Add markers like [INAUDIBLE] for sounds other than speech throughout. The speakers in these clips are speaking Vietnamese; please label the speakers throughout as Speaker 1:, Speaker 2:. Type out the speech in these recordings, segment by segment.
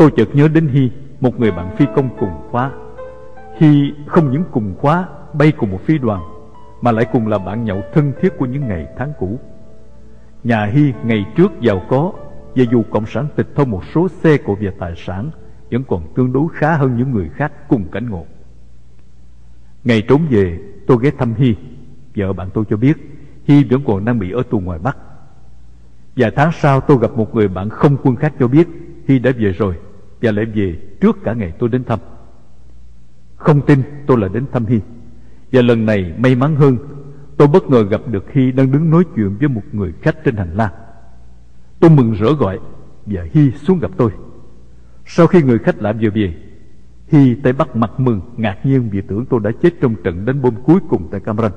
Speaker 1: Tôi chợt nhớ đến Hy, Một người bạn phi công cùng khóa. Hy không những cùng khóa, Bay cùng một phi đoàn, Mà lại cùng là bạn nhậu thân thiết của những ngày tháng cũ. Nhà Hy ngày trước giàu có, Và dù Cộng sản tịch thu một số xe cộ về tài sản, Vẫn còn tương đối khá hơn những người khác cùng cảnh ngộ. Ngày trốn về, tôi ghé thăm Hy. Vợ bạn tôi cho biết, Hy vẫn còn đang bị ở tù ngoài Bắc. Vài tháng sau, tôi gặp một người bạn không quân khác cho biết, Hy đã về rồi, Và lại về trước cả ngày tôi đến thăm. Không tin, tôi là đến thăm Hy. Và lần này may mắn hơn Tôi bất ngờ gặp được Hy đang đứng nói chuyện với một người khách trên hành lang. Tôi mừng rỡ gọi, Và Hy xuống gặp tôi. Sau khi người khách lạ vừa về, Hy tay bắt mặt mừng, Ngạc nhiên vì tưởng tôi đã chết trong trận đánh bom cuối cùng tại Cam Ranh.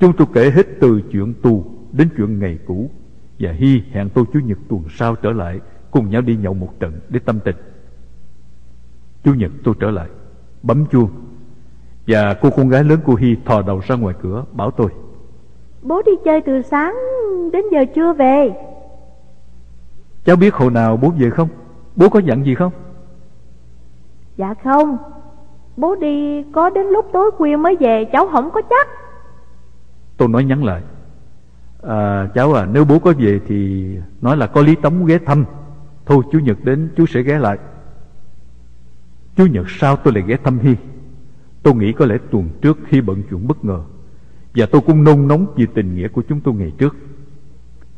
Speaker 1: Chúng tôi kể hết từ chuyện tù Đến chuyện ngày cũ, Và Hy hẹn tôi Chủ nhật tuần sau trở lại Cùng nhau đi nhậu một trận để tâm tình. Chủ nhật tôi trở lại, Bấm chuông. Và cô con gái lớn của Hy thò đầu ra ngoài cửa Bảo tôi.
Speaker 2: Bố đi chơi từ sáng đến giờ chưa về?
Speaker 1: Cháu biết hồi nào bố về không? Bố có dặn gì không?
Speaker 2: Dạ không. Bố đi có đến lúc tối khuya mới về Cháu không có chắc.
Speaker 1: Tôi nói nhắn lại. À, Cháu à nếu bố có về thì Nói là có Lý Tống ghé thăm. Thôi Chủ nhật đến chú sẽ ghé lại. Chủ nhật sau tôi lại ghé thăm Hy Tôi nghĩ có lẽ tuần trước khi bận chuyện bất ngờ, Và tôi cũng nôn nóng vì tình nghĩa của chúng tôi ngày trước,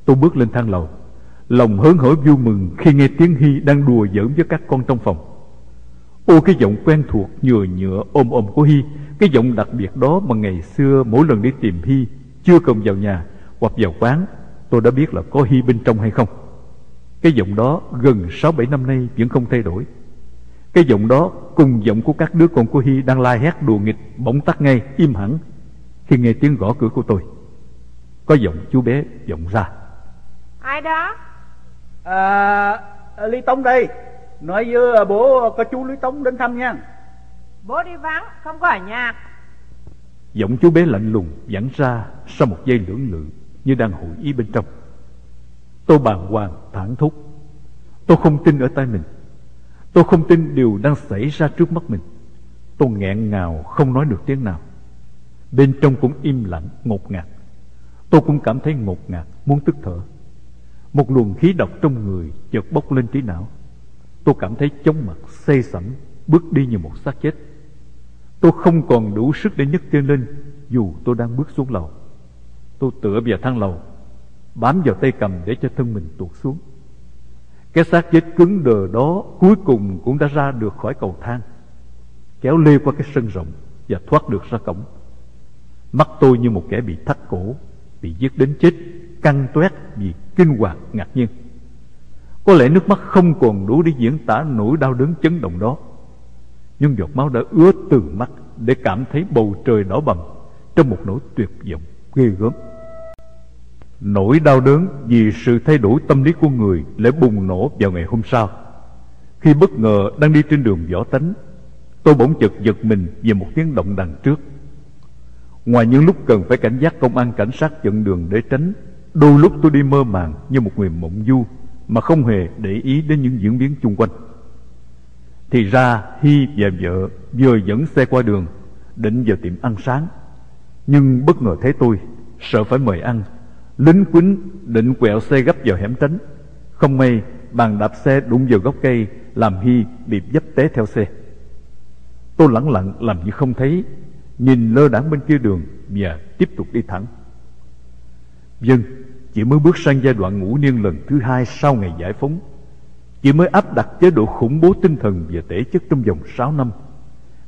Speaker 1: Tôi bước lên thang lầu, Lòng hớn hở vui mừng khi nghe tiếng Hy đang đùa giỡn với các con trong phòng. Ô, cái giọng quen thuộc nhựa nhựa, ôm ôm của Hy, Cái giọng đặc biệt đó mà ngày xưa mỗi lần đi tìm Hy, Chưa cần vào nhà hoặc vào quán, Tôi đã biết là có Hy bên trong hay không. Cái giọng đó gần 6-7 năm nay vẫn không thay đổi. Cái giọng đó cùng giọng của các đứa con của Hy đang la hét đùa nghịch Bỗng tắt ngay im hẳn. Khi nghe tiếng gõ cửa của tôi Có giọng chú bé vọng ra.
Speaker 3: Ai đó?
Speaker 4: À, Lý Tống đây. Nói với bố có chú Lý Tống đến thăm nha.
Speaker 3: Bố đi vắng không có ở nhà.
Speaker 1: Giọng chú bé lạnh lùng dẫn ra sau một giây lưỡng lự Như đang hội ý bên trong. Tôi bàng hoàng thẳng thốt Tôi không tin ở tay mình Tôi không tin điều đang xảy ra trước mắt mình. Tôi nghẹn ngào không nói được tiếng nào. Bên trong cũng im lặng, ngột ngạt. Tôi cũng cảm thấy ngột ngạt, Muốn tức thở. Một luồng khí độc trong người chợt bốc lên trí não. Tôi cảm thấy chóng mặt, say sẩm, Bước đi như một xác chết. Tôi không còn đủ sức để nhấc chân lên, Dù tôi đang bước xuống lầu. Tôi tựa vào thang lầu, Bám vào tay cầm để cho thân mình tuột xuống. Cái xác chết cứng đờ đó Cuối cùng cũng đã ra được khỏi cầu thang, Kéo lê qua cái sân rộng Và thoát được ra cổng. Mắt tôi như một kẻ bị thắt cổ, Bị giết đến chết, Căng toét vì kinh hoàng ngạc nhiên. Có lẽ nước mắt không còn đủ để diễn tả nỗi đau đớn chấn động đó. Nhưng giọt máu đã ứa từ mắt Để cảm thấy bầu trời đỏ bầm Trong một nỗi tuyệt vọng ghê gớm. Nỗi đau đớn vì sự thay đổi tâm lý của người lại bùng nổ vào ngày hôm sau. Khi bất ngờ đang đi trên đường võ tánh, tôi bỗng chợt giật mình về một tiếng động đằng trước. Ngoài những lúc cần phải cảnh giác công an cảnh sát chặn đường để tránh, đôi lúc tôi đi mơ màng như một người mộng du mà không hề để ý đến những diễn biến chung quanh. Thì ra Hy và vợ vừa dẫn xe qua đường định vào tiệm ăn sáng. Nhưng bất ngờ thấy tôi, sợ phải mời ăn Lính quýnh định quẹo xe gấp vào hẻm tránh. Không may, bàn đạp xe đụng vào gốc cây, Làm Hy bị dấp té theo xe. Tôi lặng lặng làm như không thấy, Nhìn lơ đãng bên kia đường Và tiếp tục đi thẳng. Dân Chỉ mới bước sang giai đoạn ngũ niên lần thứ hai Sau ngày giải phóng. Chỉ mới áp đặt chế độ khủng bố tinh thần Và thể chất trong vòng 6 năm.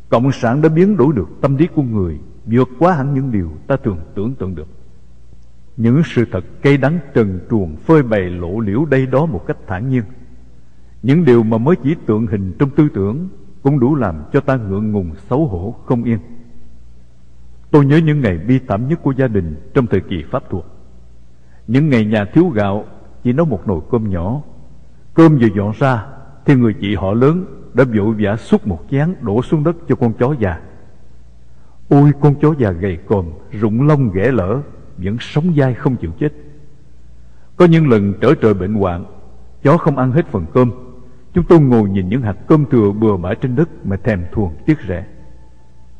Speaker 1: Cộng sản đã biến đổi được tâm lý của người Vượt quá hẳn những điều ta thường tưởng tượng được những sự thật cây đắng trần truồng phơi bày lộ liễu đây đó một cách thản nhiên Những điều mà mới chỉ tượng hình trong tư tưởng Cũng đủ làm cho ta ngượng ngùng xấu hổ không yên Tôi nhớ những ngày bi thảm nhất của gia đình trong thời kỳ Pháp thuộc Những ngày nhà thiếu gạo chỉ nấu một nồi cơm nhỏ. Cơm vừa dọn ra thì người chị họ lớn đã vội vã xúc một chén đổ xuống đất cho con chó già. Ôi con chó già gầy còm, rụng lông ghẻ lỡ, vẫn sống dai không chịu chết. Có những lần trở trời bệnh hoạn, chó không ăn hết phần cơm. Chúng tôi ngồi nhìn những hạt cơm thừa bừa bãi trên đất mà thèm thuồng tiếc rẻ.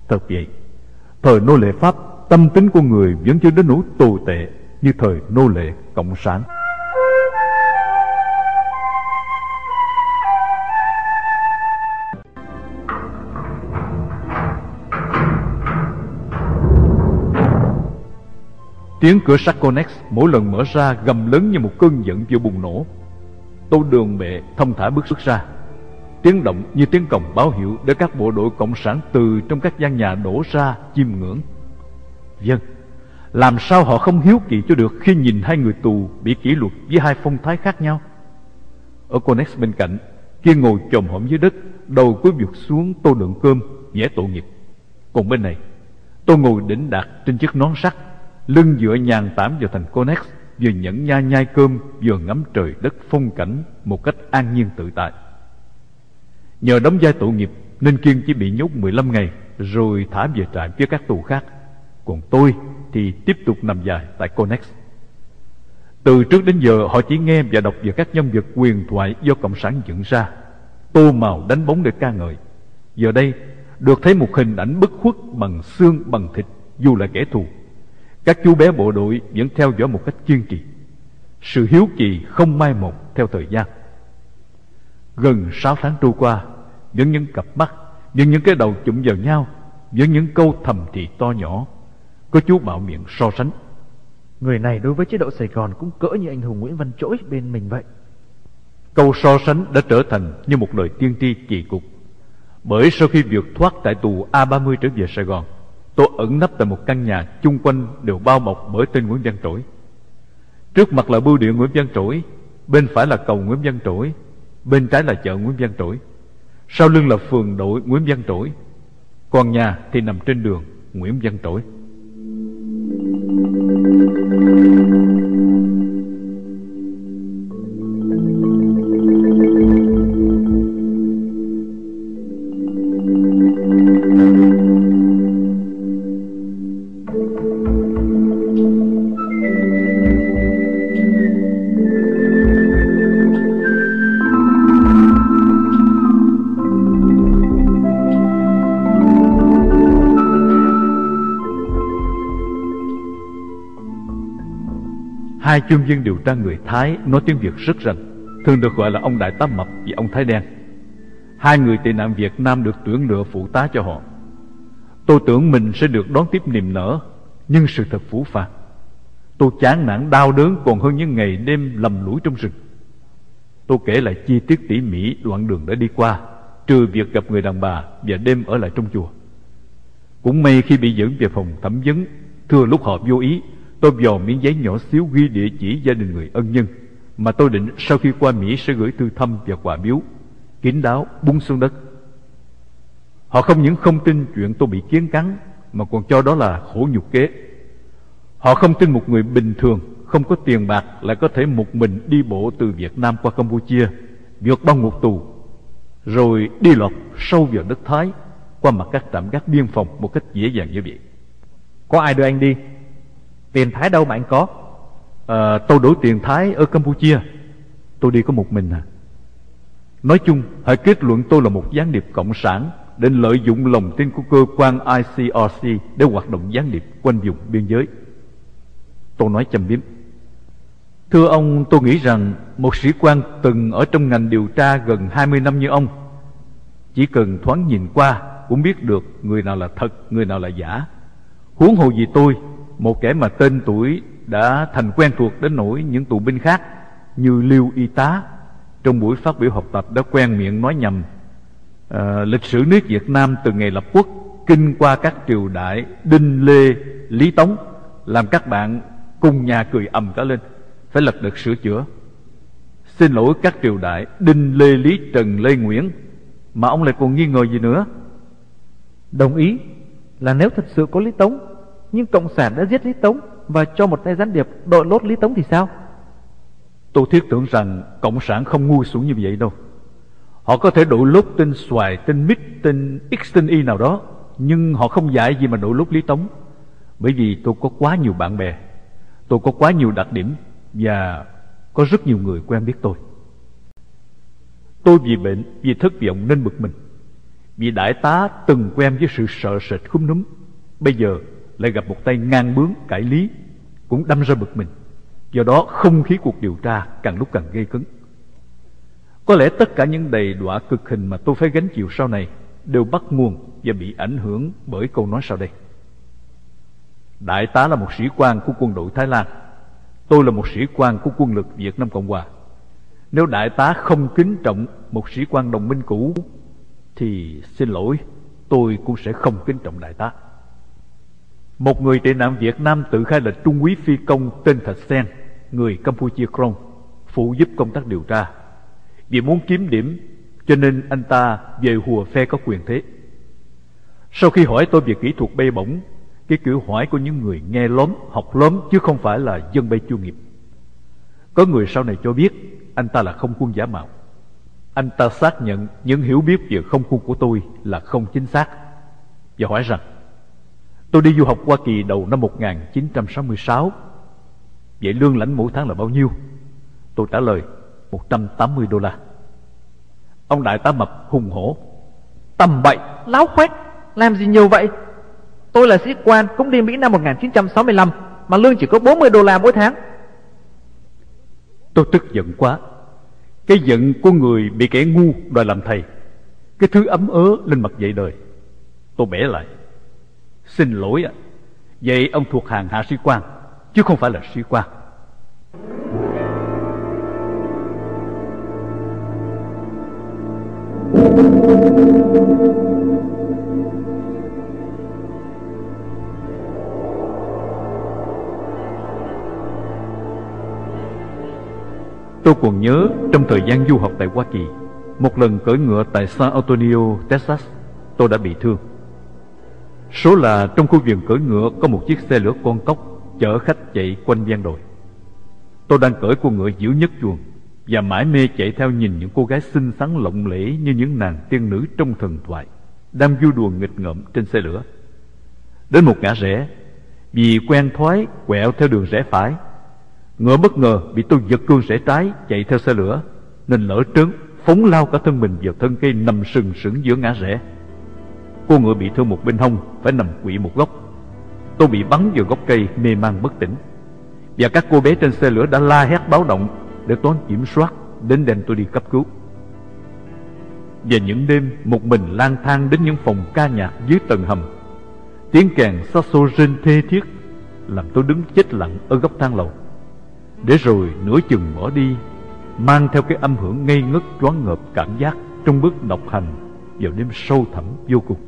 Speaker 1: Thật vậy, thời nô lệ Pháp, tâm tính của người vẫn chưa đến nỗi tồi tệ như thời nô lệ Cộng sản. Tiếng cửa sắt Connex mỗi lần mở ra gầm lớn như một cơn giận vừa bùng nổ. Tô đường bệ thông thả bước xuất ra. Tiếng động như tiếng còng báo hiệu để các bộ đội cộng sản từ trong các gian nhà đổ ra chiêm ngưỡng. Dân, làm sao họ không hiếu kỳ cho được khi nhìn hai người tù bị kỷ luật với hai phong thái khác nhau? Ở Connex bên cạnh, kia ngồi chồm hổm dưới đất, đầu cúi vụt xuống tô đựng cơm, vẽ tội nghiệp. Còn bên này, tôi ngồi đỉnh đạt trên chiếc nón sắt lưng dựa nhàn tản vào thành Conex, vừa nhẫn nha nhai cơm, vừa ngắm trời đất phong cảnh một cách an nhiên tự tại. Nhờ đóng vai tội nghiệp nên Kiên chỉ bị nhốt 15 ngày rồi thả về trại với các tù khác. Còn tôi thì tiếp tục nằm dài tại Conex. Từ trước đến giờ họ chỉ nghe và đọc về các nhân vật quyền thoại do Cộng sản dựng ra. Tô màu đánh bóng để ca ngợi. Giờ đây được thấy một hình ảnh bất khuất bằng xương bằng thịt dù là kẻ thù các chú bé bộ đội vẫn theo dõi một cách kiên trì. Sự hiếu kỳ không mai một theo thời gian. Gần sáu tháng trôi qua Vẫn những cặp mắt Vẫn những cái đầu chụm vào nhau Vẫn những câu thầm thì to nhỏ. Có chú bạo miệng so sánh.
Speaker 5: Người này đối với chế độ Sài Gòn cũng cỡ như anh hùng Nguyễn Văn Trỗi bên mình vậy.
Speaker 1: Câu so sánh đã trở thành như một lời tiên tri kỳ cục. Bởi sau khi vượt thoát tại tù A30 trở về Sài Gòn Tôi ẩn nấp tại một căn nhà chung quanh đều bao bọc bởi tên Nguyễn Văn Trỗi. Trước mặt là bưu điện Nguyễn Văn Trỗi, bên phải là cầu Nguyễn Văn Trỗi, bên trái là chợ Nguyễn Văn Trỗi. Sau lưng là phường đội Nguyễn Văn Trỗi, còn nhà thì nằm trên đường Nguyễn Văn Trỗi. Hai chuyên viên điều tra người Thái nói tiếng Việt rất rành, thường được gọi là ông Đại tá Mập và ông Thái Đen. Hai người tị nạn Việt Nam được tuyển lựa phụ tá cho họ. Tôi tưởng mình sẽ được đón tiếp niềm nở, nhưng sự thật phủ phàng. Tôi chán nản đau đớn còn hơn những ngày đêm lầm lũi trong rừng. Tôi kể lại chi tiết tỉ mỉ đoạn đường đã đi qua, trừ việc gặp người đàn bà và đêm ở lại trong chùa. Cũng may khi bị dẫn về phòng thẩm vấn, thưa lúc họ vô ý, Tôi dò miếng giấy nhỏ xíu ghi địa chỉ gia đình người ân nhân, Mà tôi định sau khi qua Mỹ sẽ gửi thư thăm và quà biếu. Kín đáo bung xuống đất. Họ không những không tin chuyện tôi bị kiến cắn, Mà còn cho đó là khổ nhục kế. Họ không tin một người bình thường, Không có tiền bạc Lại có thể một mình đi bộ từ Việt Nam qua Campuchia, vượt bao ngục tù, Rồi đi lọt sâu vào đất Thái Qua mặt các trạm gác biên phòng Một cách dễ dàng như vậy.
Speaker 5: Có ai đưa anh đi? Tiền Thái đâu mà anh có?
Speaker 1: À, Tôi đổi tiền Thái ở Campuchia. Tôi đi có một mình à. Nói chung hãy kết luận tôi là một gián điệp cộng sản Để lợi dụng lòng tin của cơ quan ICRC Để hoạt động gián điệp quanh vùng biên giới. Tôi nói châm biếm. Thưa ông tôi nghĩ rằng Một sĩ quan từng ở trong ngành điều tra gần 20 năm như ông Chỉ cần thoáng nhìn qua Cũng biết được người nào là thật Người nào là giả. Huống hồ gì tôi một kẻ mà tên tuổi đã thành quen thuộc đến nỗi những tù binh khác như Lưu Y Tá trong buổi phát biểu học tập đã quen miệng nói nhầm. À, lịch sử nước Việt Nam từ ngày lập quốc kinh qua các triều đại Đinh Lê Lý Tống làm các bạn cùng nhà cười ầm cả lên. Phải lật đật sửa chữa. Xin lỗi các triều đại Đinh Lê Lý Trần Lê Nguyễn mà ông lại còn nghi ngờ gì nữa?
Speaker 5: Đồng ý là nếu thật sự có Lý Tống nhưng Cộng sản đã giết Lý Tống Và cho một tay gián điệp đội lốt Lý Tống thì sao
Speaker 1: Tôi thiết tưởng rằng Cộng sản không ngu xuống như vậy đâu. Họ có thể đội lốt tên xoài, tên mít, tên X, tên Y nào đó, nhưng họ không dạy gì mà đội lốt Lý Tống. Bởi vì tôi có quá nhiều bạn bè, tôi có quá nhiều đặc điểm và có rất nhiều người quen biết tôi. Tôi vì bệnh, vì thất vọng nên bực mình. Vì đại tá từng quen với sự sợ sệt khúm núm, bây giờ lại gặp một tay ngang bướng cải lý, cũng đâm ra bực mình. Do đó không khí cuộc điều tra càng lúc càng gây cấn. Có lẽ tất cả những đầy đọa cực hình mà tôi phải gánh chịu sau này đều bắt nguồn và bị ảnh hưởng bởi câu nói sau đây. Đại tá là một sĩ quan của quân đội Thái Lan. Tôi là một sĩ quan của quân lực Việt Nam Cộng Hòa. Nếu đại tá không kính trọng một sĩ quan đồng minh cũ thì xin lỗi, tôi cũng sẽ không kính trọng đại tá. Một người tị nạn Việt Nam tự khai là trung úy phi công tên Thạch Sen, người Campuchia Krong, phụ giúp công tác điều tra. Vì muốn kiếm điểm, cho nên anh ta về hùa phe có quyền thế. Sau khi hỏi tôi về kỹ thuật bay bổng, cái kiểu hỏi của những người nghe lóm, học lóm chứ không phải là dân bay chuyên nghiệp. Có người sau này cho biết anh ta là không quân giả mạo. Anh ta xác nhận những hiểu biết về không quân của tôi là không chính xác và hỏi rằng Tôi đi du học Hoa Kỳ đầu năm 1966 Vậy lương lãnh mỗi tháng là bao nhiêu? Tôi trả lời 180 đô la. Ông đại tá mập hùng hổ
Speaker 5: Tầm bậy, láo khoét Làm gì nhiều vậy? Tôi là sĩ quan cũng đi Mỹ năm 1965 Mà lương chỉ có 40 đô la mỗi tháng.
Speaker 1: Tôi tức giận quá. Cái giận của người bị kẻ ngu đòi làm thầy Cái thứ ấm ớ lên mặt dậy đời. Tôi bẻ lại Xin lỗi ạ. Vậy ông thuộc hàng hạ sĩ quan Chứ không phải là sĩ quan. Tôi còn nhớ trong thời gian du học tại Hoa Kỳ Một lần cưỡi ngựa tại San Antonio, Texas Tôi đã bị thương. Số là trong khu vườn cưỡi ngựa có một chiếc xe lửa con cốc chở khách chạy quanh gian đồi. Tôi đang cưỡi con ngựa dữ nhất chuồng và mãi mê chạy theo nhìn những cô gái xinh xắn lộng lẫy như những nàng tiên nữ trong thần thoại đang vui đùa nghịch ngợm trên xe lửa. Đến một ngã rẽ, vì quen thoái quẹo theo đường rẽ phải, ngựa bất ngờ bị tôi giật cương rẽ trái chạy theo xe lửa nên lỡ trớn phóng lao cả thân mình vào thân cây nằm sừng sững giữa ngã rẽ. Cô ngựa bị thương một bên hông, Phải nằm quỵ một góc. Tôi bị bắn vào gốc cây, mê man bất tỉnh. Và các cô bé trên xe lửa đã la hét báo động Để toán kiểm soát, Đến đem tôi đi cấp cứu. Và những đêm Một mình lang thang đến những phòng ca nhạc dưới tầng hầm, Tiếng kèn saxo rên thê thiết Làm tôi đứng chết lặng ở góc thang lầu. Để rồi nửa chừng bỏ đi, Mang theo cái âm hưởng ngây ngất choáng ngợp cảm giác Trong bước độc hành vào đêm sâu thẳm vô cùng.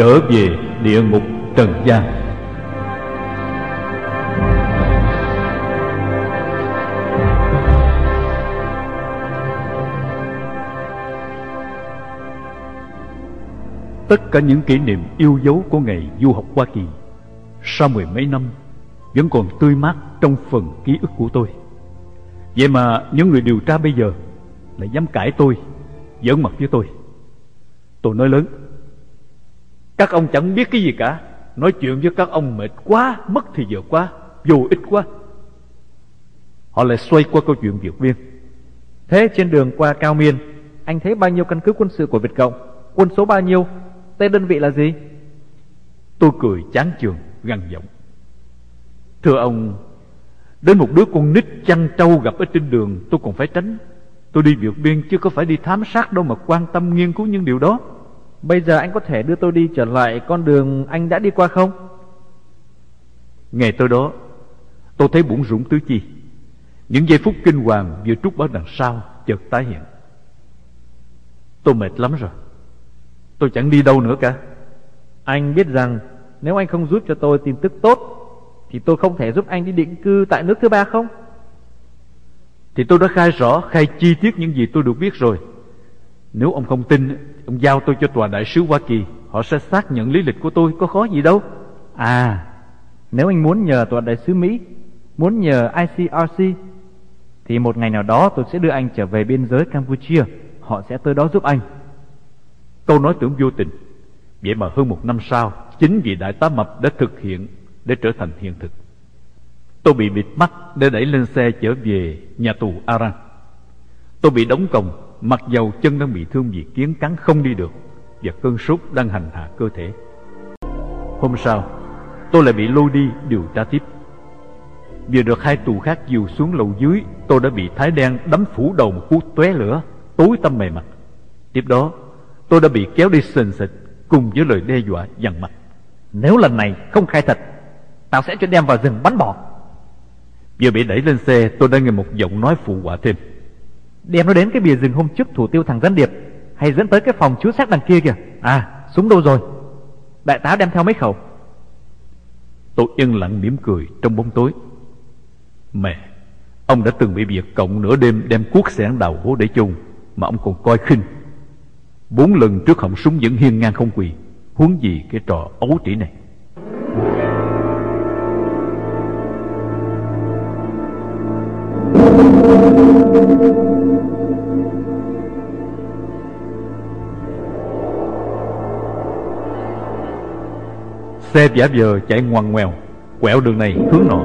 Speaker 1: Trở về địa ngục trần gian tất cả những kỷ niệm yêu dấu của ngày du học Hoa Kỳ sau mười mấy năm vẫn còn tươi mát trong phần ký ức của tôi. Vậy mà những người điều tra bây giờ lại dám cãi tôi, giỡn mặt với tôi. Tôi nói lớn, các ông chẳng biết cái gì cả. Nói chuyện với các ông mệt quá, Mất thì giờ quá Vô ích quá. Họ lại xoay qua câu chuyện Việt Viên.
Speaker 5: Thế trên đường qua Cao Miên, Anh thấy bao nhiêu căn cứ quân sự của Việt Cộng? Quân số bao nhiêu? Tên đơn vị là gì?
Speaker 1: Tôi cười chán chường, gằn giọng. Thưa ông, Đến một đứa con nít chăn trâu gặp ở trên đường, Tôi còn phải tránh. Tôi đi vượt biên chứ có phải đi thám sát đâu mà quan tâm nghiên cứu những điều đó.
Speaker 5: Bây giờ anh có thể đưa tôi đi trở lại con đường anh đã đi qua không?
Speaker 1: Ngày tới đó Tôi thấy bụng rủng tứ chi Những giây phút kinh hoàng vừa trút bỏ đằng sau Chợt tái hiện Tôi mệt lắm rồi Tôi chẳng đi đâu nữa cả
Speaker 5: Anh biết rằng Nếu anh không giúp cho tôi tin tức tốt Thì tôi không thể giúp anh đi định cư tại nước thứ ba không?
Speaker 1: Thì tôi đã khai rõ, khai chi tiết những gì tôi được biết rồi. Nếu ông không tin, ông giao tôi cho tòa đại sứ Hoa Kỳ. Họ sẽ xác nhận lý lịch của tôi, có khó gì đâu.
Speaker 5: À, nếu anh muốn nhờ tòa đại sứ Mỹ, muốn nhờ ICRC, thì một ngày nào đó tôi sẽ đưa anh trở về biên giới Campuchia. Họ sẽ tới đó giúp anh.
Speaker 1: Câu nói tưởng vô tình. Vậy mà hơn một năm sau, chính vị đại tá mập đã thực hiện để trở thành hiện thực. Tôi bị bịt mắt để đẩy lên xe trở về nhà tù Aran. Tôi bị đóng còng, mặc dầu chân đang bị thương vì kiến cắn không đi được và cơn sốt đang hành hạ cơ thể. Hôm sau, tôi lại bị lôi đi điều tra tiếp. Vừa được hai tù khác dìu xuống lầu dưới, tôi đã bị Thái đen đấm phủ đầu một cú tóe lửa, tối tăm mề mặt. Tiếp đó, tôi đã bị kéo đi sền sệt cùng với lời đe dọa dằn mặt.
Speaker 5: Nếu lần này không khai thật, tao sẽ cho đem vào rừng bắn bò.
Speaker 1: Vừa bị đẩy lên xe, tôi đã nghe một giọng nói phụ họa thêm.
Speaker 5: Đem nó đến cái bìa rừng hôm trước thủ tiêu thằng gián điệp, hay dẫn tới cái phòng chứa xác đằng kia kìa. À, súng đâu rồi? Đại tá đem theo mấy khẩu.
Speaker 1: Tôi yên lặng mỉm cười trong bóng tối. Mẹ, ông đã từng bị việc Cộng nửa đêm đem cuốc xẻng đào hố để chôn mà ông còn coi khinh. Bốn lần trước họng súng vẫn hiên ngang không quỳ, huống gì cái trò ấu trĩ này. Xe giả vờ chạy ngoằn ngoèo Quẹo đường này hướng nọ.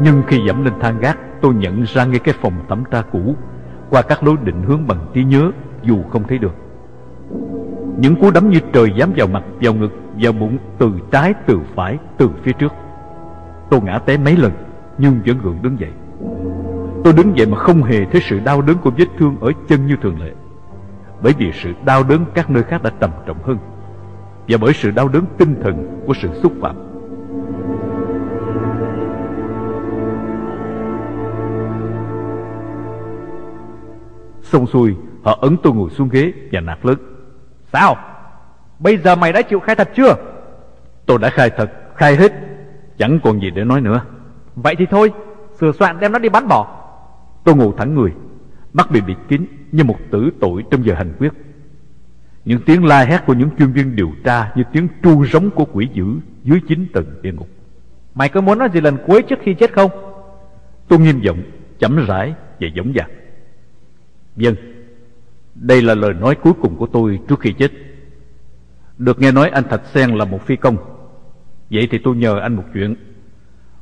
Speaker 1: Nhưng khi dẫm lên thang gác Tôi nhận ra ngay cái phòng tắm tra cũ Qua các lối định hướng bằng trí nhớ Dù không thấy được. Những cú đấm như trời dám vào mặt Vào ngực, vào bụng Từ trái, từ phải, từ phía trước. Tôi ngã té mấy lần Nhưng vẫn gượng đứng dậy. Tôi đứng dậy mà không hề thấy sự đau đớn của vết thương ở chân như thường lệ. Bởi vì sự đau đớn các nơi khác đã trầm trọng hơn. Và bởi sự đau đớn tinh thần của sự xúc phạm Xong xuôi Họ ấn tôi ngồi xuống ghế và nạt lớn
Speaker 5: Sao? Bây giờ mày đã chịu khai thật chưa?
Speaker 1: Tôi đã khai thật, khai hết Chẳng còn gì để nói nữa
Speaker 5: Vậy thì thôi, sửa soạn đem nó đi bắn bỏ.
Speaker 1: Tôi ngồi thẳng người Mắt bị bịt kín như một tử tội trong giờ hành quyết những tiếng la hét của những chuyên viên điều tra Như tiếng tru rống của quỷ dữ Dưới chín tầng địa ngục.
Speaker 5: Mày có muốn nói gì lần cuối trước khi chết không?
Speaker 1: Tôi nghiêm giọng, chậm rãi và dõng dạc. Vâng Đây là lời nói cuối cùng của tôi trước khi chết. Được nghe nói anh Thạch Sen là một phi công. Vậy thì tôi nhờ anh một chuyện.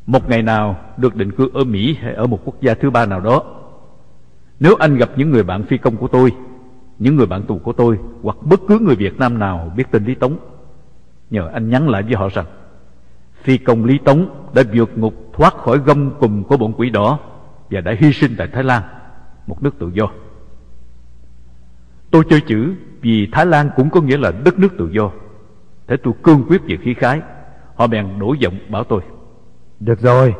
Speaker 1: Một ngày nào được định cư ở Mỹ hay ở một quốc gia thứ ba nào đó, Nếu anh gặp những người bạn phi công của tôi những người bạn tù của tôi Hoặc bất cứ người Việt Nam nào biết tên Lý Tống Nhờ anh nhắn lại với họ rằng, Phi công Lý Tống đã vượt ngục thoát khỏi gông cùng của bọn quỷ đỏ Và đã hy sinh tại Thái Lan, Một nước tự do Tôi chơi chữ vì Thái Lan cũng có nghĩa là đất nước tự do Thế tôi cương quyết về khí khái, Họ bèn đổi giọng bảo tôi,
Speaker 5: Được rồi.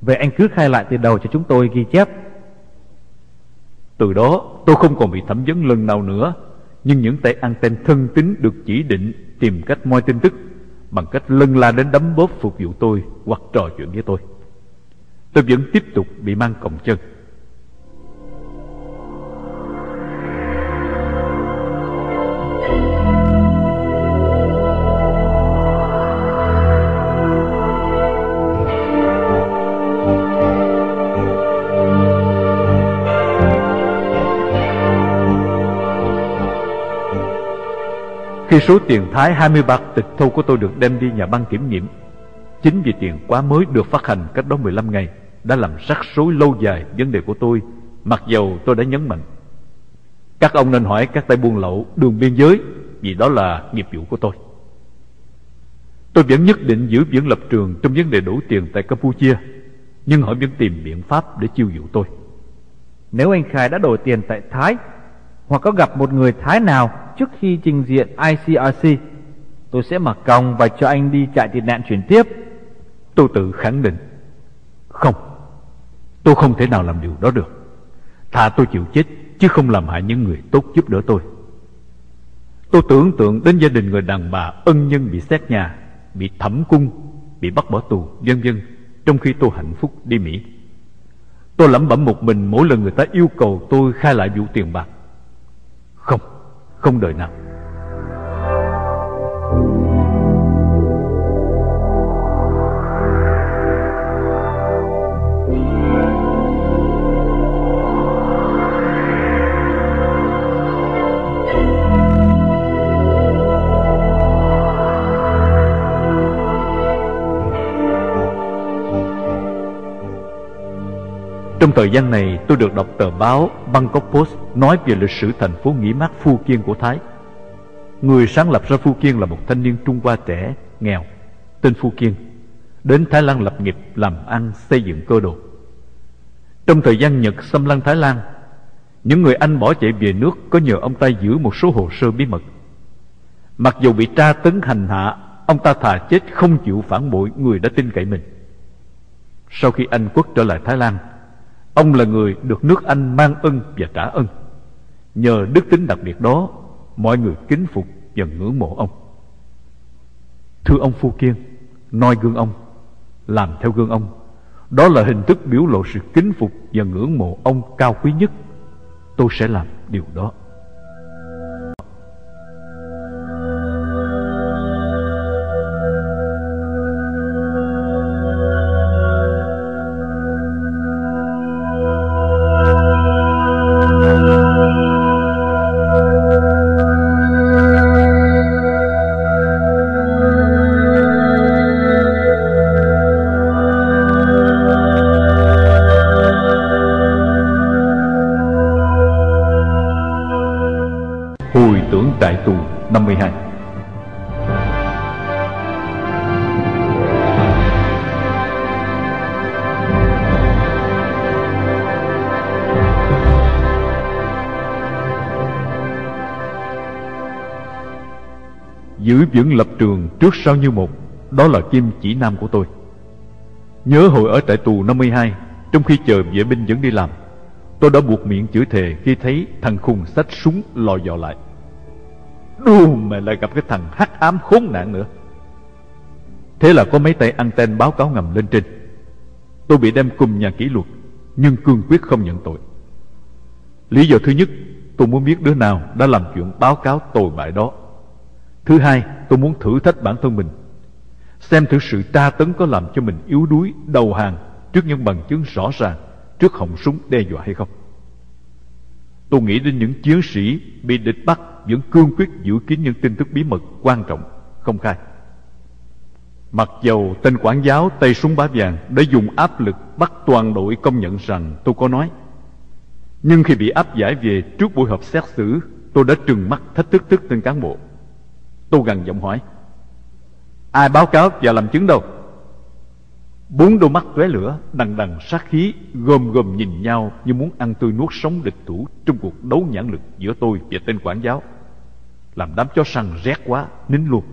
Speaker 5: Vậy anh cứ khai lại từ đầu cho chúng tôi ghi chép.
Speaker 1: Từ đó, tôi không còn bị thẩm vấn lần nào nữa. Nhưng những tay anten thân tín được chỉ định tìm cách moi tin tức Bằng cách lân la đến đấm bóp phục vụ tôi hoặc trò chuyện với tôi. Tôi vẫn tiếp tục bị mang còng chân. Khi số tiền Thái 20 bạc tịch thu của tôi được đem đi nhà băng kiểm nghiệm, Chính vì tiền quá mới được phát hành cách đó 15 ngày, Đã làm rắc rối lâu dài vấn đề của tôi, Mặc dầu tôi đã nhấn mạnh. Các ông nên hỏi các tay buôn lậu đường biên giới, Vì đó là nghiệp vụ của tôi. Tôi vẫn nhất định giữ vững lập trường trong vấn đề đổ tiền tại Campuchia, Nhưng họ vẫn tìm biện pháp để chiêu dụ tôi.
Speaker 5: Nếu anh Khai đã đổi tiền tại Thái hoặc có gặp một người Thái nào trước khi trình diện ICRC, tôi sẽ mặc còng và cho anh đi chạy tị nạn chuyển tiếp.
Speaker 1: Tôi tự khẳng định Không Tôi không thể nào làm điều đó được. Thà tôi chịu chết Chứ không làm hại những người tốt giúp đỡ tôi. Tôi tưởng tượng đến gia đình người đàn bà ân nhân bị xét nhà Bị thẩm cung Bị bắt bỏ tù vân vân Trong khi tôi hạnh phúc đi Mỹ. Tôi lẩm bẩm một mình mỗi lần người ta yêu cầu tôi khai lại vụ tiền bạc không, không đời nào. Trong thời gian này tôi được đọc tờ báo Bangkok Post nói về lịch sử thành phố nghỉ mát Phu Kiên của Thái. Người sáng lập ra Phu Kiên là một thanh niên Trung Hoa trẻ, nghèo, tên Phu Kiên, đến Thái Lan lập nghiệp làm ăn xây dựng cơ đồ. Trong thời gian Nhật xâm lăng Thái Lan, những người Anh bỏ chạy về nước có nhờ ông ta giữ một số hồ sơ bí mật. Mặc dù bị tra tấn hành hạ, ông ta thà chết không chịu phản bội người đã tin cậy mình. Sau khi Anh quốc trở lại Thái Lan, Ông là người được nước Anh mang ân và trả ân. Nhờ đức tính đặc biệt đó, Mọi người kính phục và ngưỡng mộ ông. Thưa ông Phu Kiên, noi gương ông, Làm theo gương ông. Đó là hình thức biểu lộ sự kính phục Và ngưỡng mộ ông cao quý nhất. Tôi sẽ làm điều đó. Vững lập trường trước sau như một, Đó là kim chỉ nam của tôi. Nhớ hồi ở trại tù 52 Trong khi chờ vệ binh dẫn đi làm, Tôi đã buộc miệng chửi thề khi thấy thằng khùng sách súng lò dò lại. Đù mà lại gặp cái thằng hắc ám khốn nạn nữa. Thế là có mấy tay anten báo cáo ngầm lên trên. Tôi bị đem cùng nhà kỷ luật, Nhưng cương quyết không nhận tội. Lý do thứ nhất, Tôi muốn biết đứa nào đã làm chuyện báo cáo tồi bại đó. Thứ hai tôi muốn thử thách bản thân mình Xem thử sự tra tấn có làm cho mình yếu đuối Đầu hàng trước những bằng chứng rõ ràng Trước họng súng đe dọa hay không Tôi nghĩ đến những chiến sĩ bị địch bắt vẫn cương quyết giữ kín những tin tức bí mật quan trọng, không khai. Mặc dầu tên quản giáo tay súng bá vàng đã dùng áp lực bắt toàn đội công nhận rằng tôi có nói. Nhưng khi bị áp giải về trước buổi họp xét xử, tôi đã trừng mắt thách thức tức tên cán bộ. Tôi gần giọng hỏi, ai báo cáo và làm chứng đâu? Bốn đôi mắt tóe lửa, đằng đằng sát khí, gồm gồm nhìn nhau như muốn ăn tươi nuốt sống địch thủ trong cuộc đấu nhãn lực giữa tôi và tên quản giáo. Làm đám chó săn rét quá, nín luôn.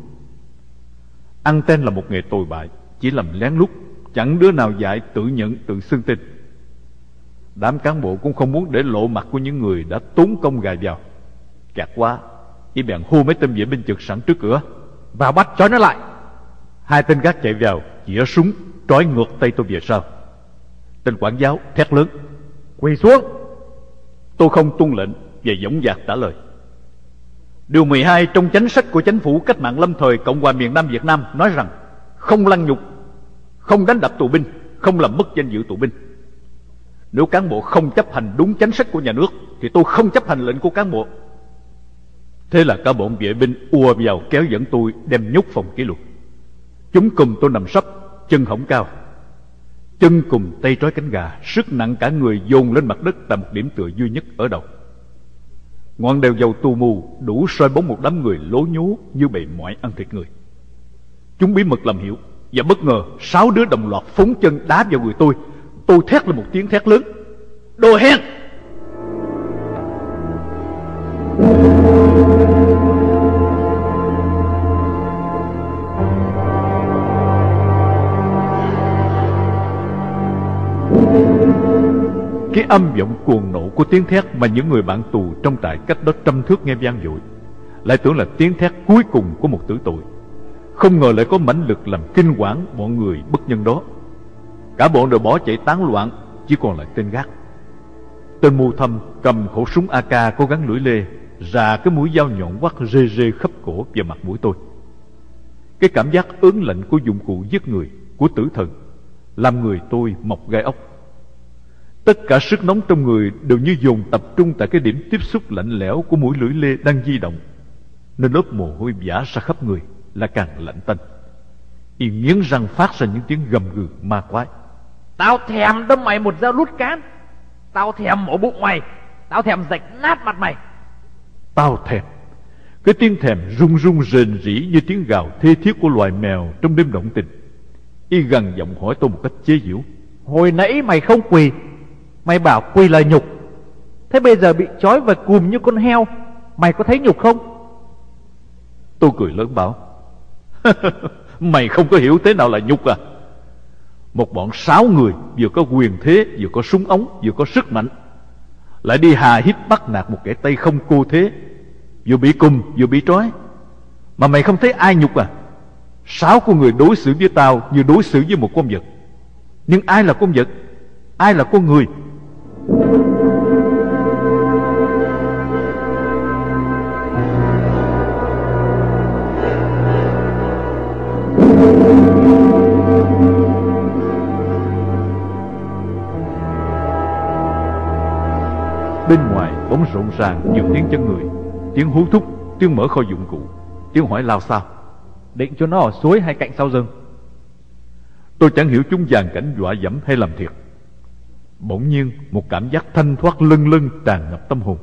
Speaker 1: Ăn tên là một nghề tồi bại, chỉ làm lén lút, chẳng đứa nào dạy tự nhận tự xưng tin. Đám cán bộ cũng không muốn để lộ mặt của những người đã tốn công gài vào. kẹt quá, Y bèn hô mấy tên vệ binh trực sẵn trước cửa. Vào bắt trói nó lại. Hai tên gác chạy vào, chĩa súng trói ngược tay tôi về sau tên quản giáo thét lớn quỳ xuống tôi không tuân lệnh và dõng dạc trả lời điều 12 trong chính sách của chính phủ cách mạng lâm thời cộng hòa miền nam việt nam nói rằng không lăng nhục không đánh đập tù binh không làm mất danh dự tù binh nếu cán bộ không chấp hành đúng chính sách của nhà nước thì tôi không chấp hành lệnh của cán bộ thế là cả bọn vệ binh ùa vào kéo dẫn tôi đem nhốt phòng kỷ luật. Chúng cùng tôi nằm sấp, chân hỏng cao. Chân cùng tay trói cánh gà, sức nặng cả người dồn lên mặt đất tại một điểm tựa duy nhất ở đầu. Ngọn đèo dầu tù mù, đủ soi bóng một đám người lố nhố như bầy mọi ăn thịt người. Chúng bí mật làm hiểu và bất ngờ sáu đứa đồng loạt phóng chân đá vào người tôi. Tôi thét lên một tiếng thét lớn. Đồ hèn! Cái âm vọng cuồng nộ của tiếng thét mà những người bạn tù trong trại cách đó trăm thước nghe vang dội, Lại tưởng là tiếng thét cuối cùng của một tử tội. Không ngờ lại có mãnh lực làm kinh quản bọn người bất nhân đó. Cả bọn đều bỏ chạy tán loạn, chỉ còn lại tên gác. Tên mù thâm cầm khẩu súng AK có gắn lưỡi lê Ra cái mũi dao nhọn quắt rê rê khắp cổ và mặt mũi tôi. Cái cảm giác ớn lạnh của dụng cụ giết người, Của tử thần, Làm người tôi mọc gai ốc. Tất cả sức nóng trong người đều như dồn tập trung tại cái điểm tiếp xúc lạnh lẽo của mũi lưỡi lê đang di động. Nên lớp mồ hôi vã ra khắp người là càng lạnh tanh. Y nghiến răng phát ra những tiếng gầm gừ ma quái.
Speaker 5: Tao thèm đâm mày một dao lút cán. Tao thèm mổ bụng mày. Tao thèm rạch nát mặt mày.
Speaker 1: Tao thèm. Cái tiếng thèm rung rung rền rỉ như tiếng gào thê thiết của loài mèo trong đêm động tình. Y gần giọng hỏi tôi một cách chế giễu.
Speaker 5: Hồi nãy mày không quỳ Mày bảo quỳ là nhục. Thế bây giờ bị trói và cùm như con heo, Mày có thấy nhục không?
Speaker 1: Tôi cười lớn bảo, [LAUGHS] Mày không có hiểu thế nào là nhục à. Một bọn sáu người Vừa có quyền thế, Vừa có súng ống, Vừa có sức mạnh, Lại đi hà hiếp bắt nạt một kẻ tay không cô thế, Vừa bị cùm, vừa bị trói. Mà mày không thấy ai nhục à. Sáu con người đối xử với tao Như đối xử với một con vật. Nhưng ai là con vật? Ai là con người? Bên ngoài bỗng rộn ràng nhiều tiếng chân người Tiếng hú thúc, tiếng mở kho dụng cụ Tiếng hỏi lao sao
Speaker 5: Định cho nó ở suối hay cạnh sau rừng?
Speaker 1: Tôi chẳng hiểu chúng dàn cảnh dọa dẫm hay làm thiệt. Bỗng nhiên, một cảm giác thanh thoát lân lân tràn ngập tâm hồn.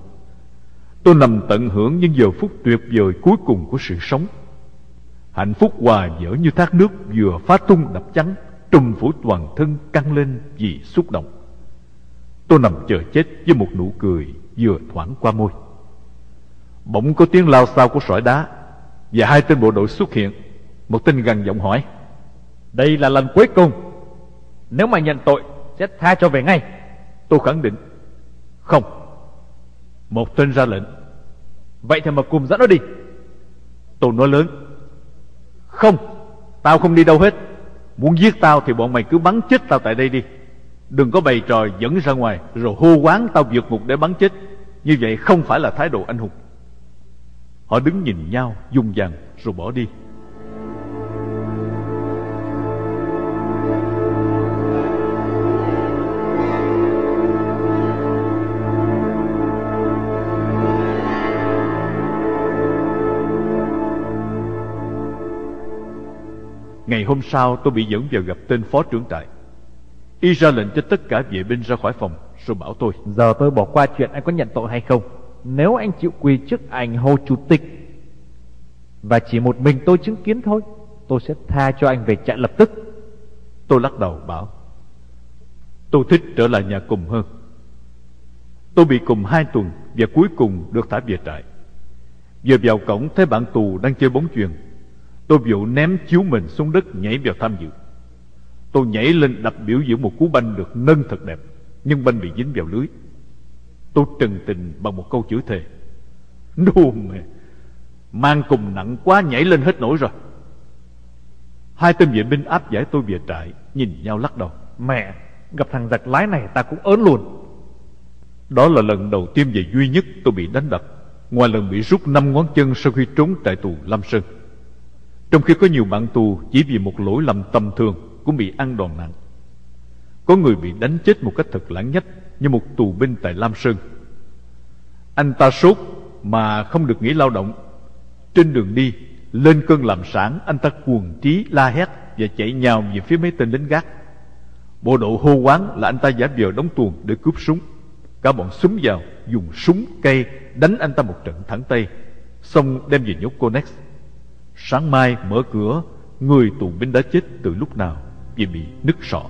Speaker 1: Tôi nằm tận hưởng những giờ phút tuyệt vời cuối cùng của sự sống. Hạnh phúc hòa dở như thác nước vừa phá tung đập trắng Trùm phủ toàn thân căng lên vì xúc động. Tôi nằm chờ chết với một nụ cười vừa thoảng qua môi. Bỗng có tiếng lao xao của sỏi đá Và hai tên bộ đội xuất hiện. Một tên gần giọng hỏi,
Speaker 5: Đây là lần cuối cùng. Nếu mà nhận tội sẽ tha cho về ngay.
Speaker 1: Tôi khẳng định. Không. Một tên ra lệnh.
Speaker 5: Vậy thì mà cùng dẫn nó đi.
Speaker 1: Tôi nói lớn. Không. Tao không đi đâu hết. Muốn giết tao thì bọn mày cứ bắn chết tao tại đây đi. Đừng có bày trò dẫn ra ngoài, Rồi hô quán tao vượt ngục để bắn chết. Như vậy không phải là thái độ anh hùng. Họ đứng nhìn nhau, dung dằng rồi bỏ đi. Hôm sau tôi bị dẫn vào gặp tên phó trưởng trại. Y ra lệnh cho tất cả vệ binh ra khỏi phòng Rồi bảo tôi.
Speaker 5: Giờ tôi bỏ qua chuyện anh có nhận tội hay không? Nếu anh chịu quỳ trước ảnh hồ chủ tịch Và chỉ một mình tôi chứng kiến thôi Tôi sẽ tha cho anh về trại lập tức.
Speaker 1: Tôi lắc đầu bảo Tôi thích trở lại nhà cùng hơn. Tôi bị cùng hai tuần Và cuối cùng được thả về trại. Vừa vào cổng thấy bạn tù đang chơi bóng chuyền Tôi vội ném chiếu mình xuống đất nhảy vào tham dự. Tôi nhảy lên đập biểu diễn một cú banh được nâng thật đẹp Nhưng banh bị dính vào lưới. Tôi trần tình bằng một câu chữ thề. Đù mẹ Mang cùng nặng quá nhảy lên hết nổi rồi. Hai tên vệ binh áp giải tôi về trại Nhìn nhau lắc đầu.
Speaker 5: Mẹ Gặp thằng giặc lái này ta cũng ớn luôn.
Speaker 1: Đó là lần đầu tiên và duy nhất tôi bị đánh đập Ngoài lần bị rút năm ngón chân sau khi trốn trại tù Lâm Sơn trong khi có nhiều bạn tù chỉ vì một lỗi lầm tầm thường cũng bị ăn đòn nặng Có người bị đánh chết một cách thật lãng nhách, Như một tù binh tại Lam Sơn. Anh ta sốt mà không được nghỉ lao động. Trên đường đi, Lên cơn làm sản Anh ta cuồng trí, la hét Và chạy nhào về phía mấy tên lính gác. Bộ đội hô quán là anh ta giả vờ đóng tuồng để cướp súng. Cả bọn súng vào, Dùng súng, cây, đánh anh ta một trận thẳng tay, Xong đem về nhốt Conex. Sáng mai mở cửa, Người tù binh đã chết từ lúc nào, Vì bị nứt sọ.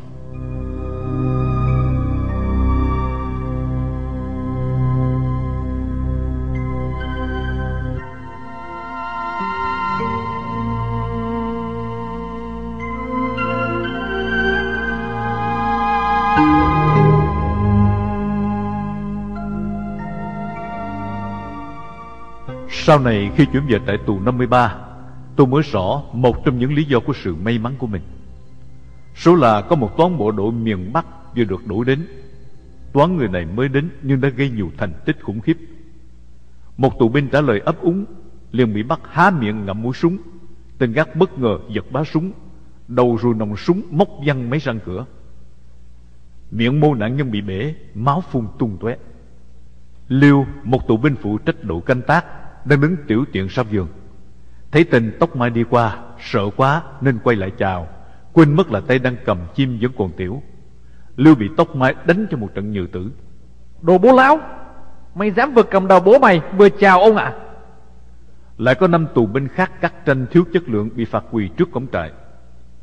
Speaker 1: Sau này khi chuyển về tại tù 53 Tôi mới rõ một trong những lý do của sự may mắn của mình Số là có một toán bộ đội miền Bắc vừa được đổi đến Toán người này mới đến nhưng đã gây nhiều thành tích khủng khiếp. Một tù binh trả lời ấp úng, liền bị bắt há miệng ngậm mũi súng. Tên gác bất ngờ giật bá súng, đầu rồi nòng súng móc văng mấy răng cửa. Miệng mô nạn nhân bị bể, máu phun tung tóe. Liêu, một tù binh phụ trách đội canh tác, đang đứng tiểu tiện sau giường. Thấy tên tóc mai đi qua, sợ quá nên quay lại chào, quên mất là tay đang cầm chim vẫn còn tiểu. Lưu bị tóc mai đánh cho một trận nhừ tử.
Speaker 5: Đồ bố lão Mày dám vừa cầm đầu bố mày vừa chào ông ạ
Speaker 1: Lại có năm tù binh khác cắt tranh thiếu chất lượng bị phạt quỳ trước cổng trại.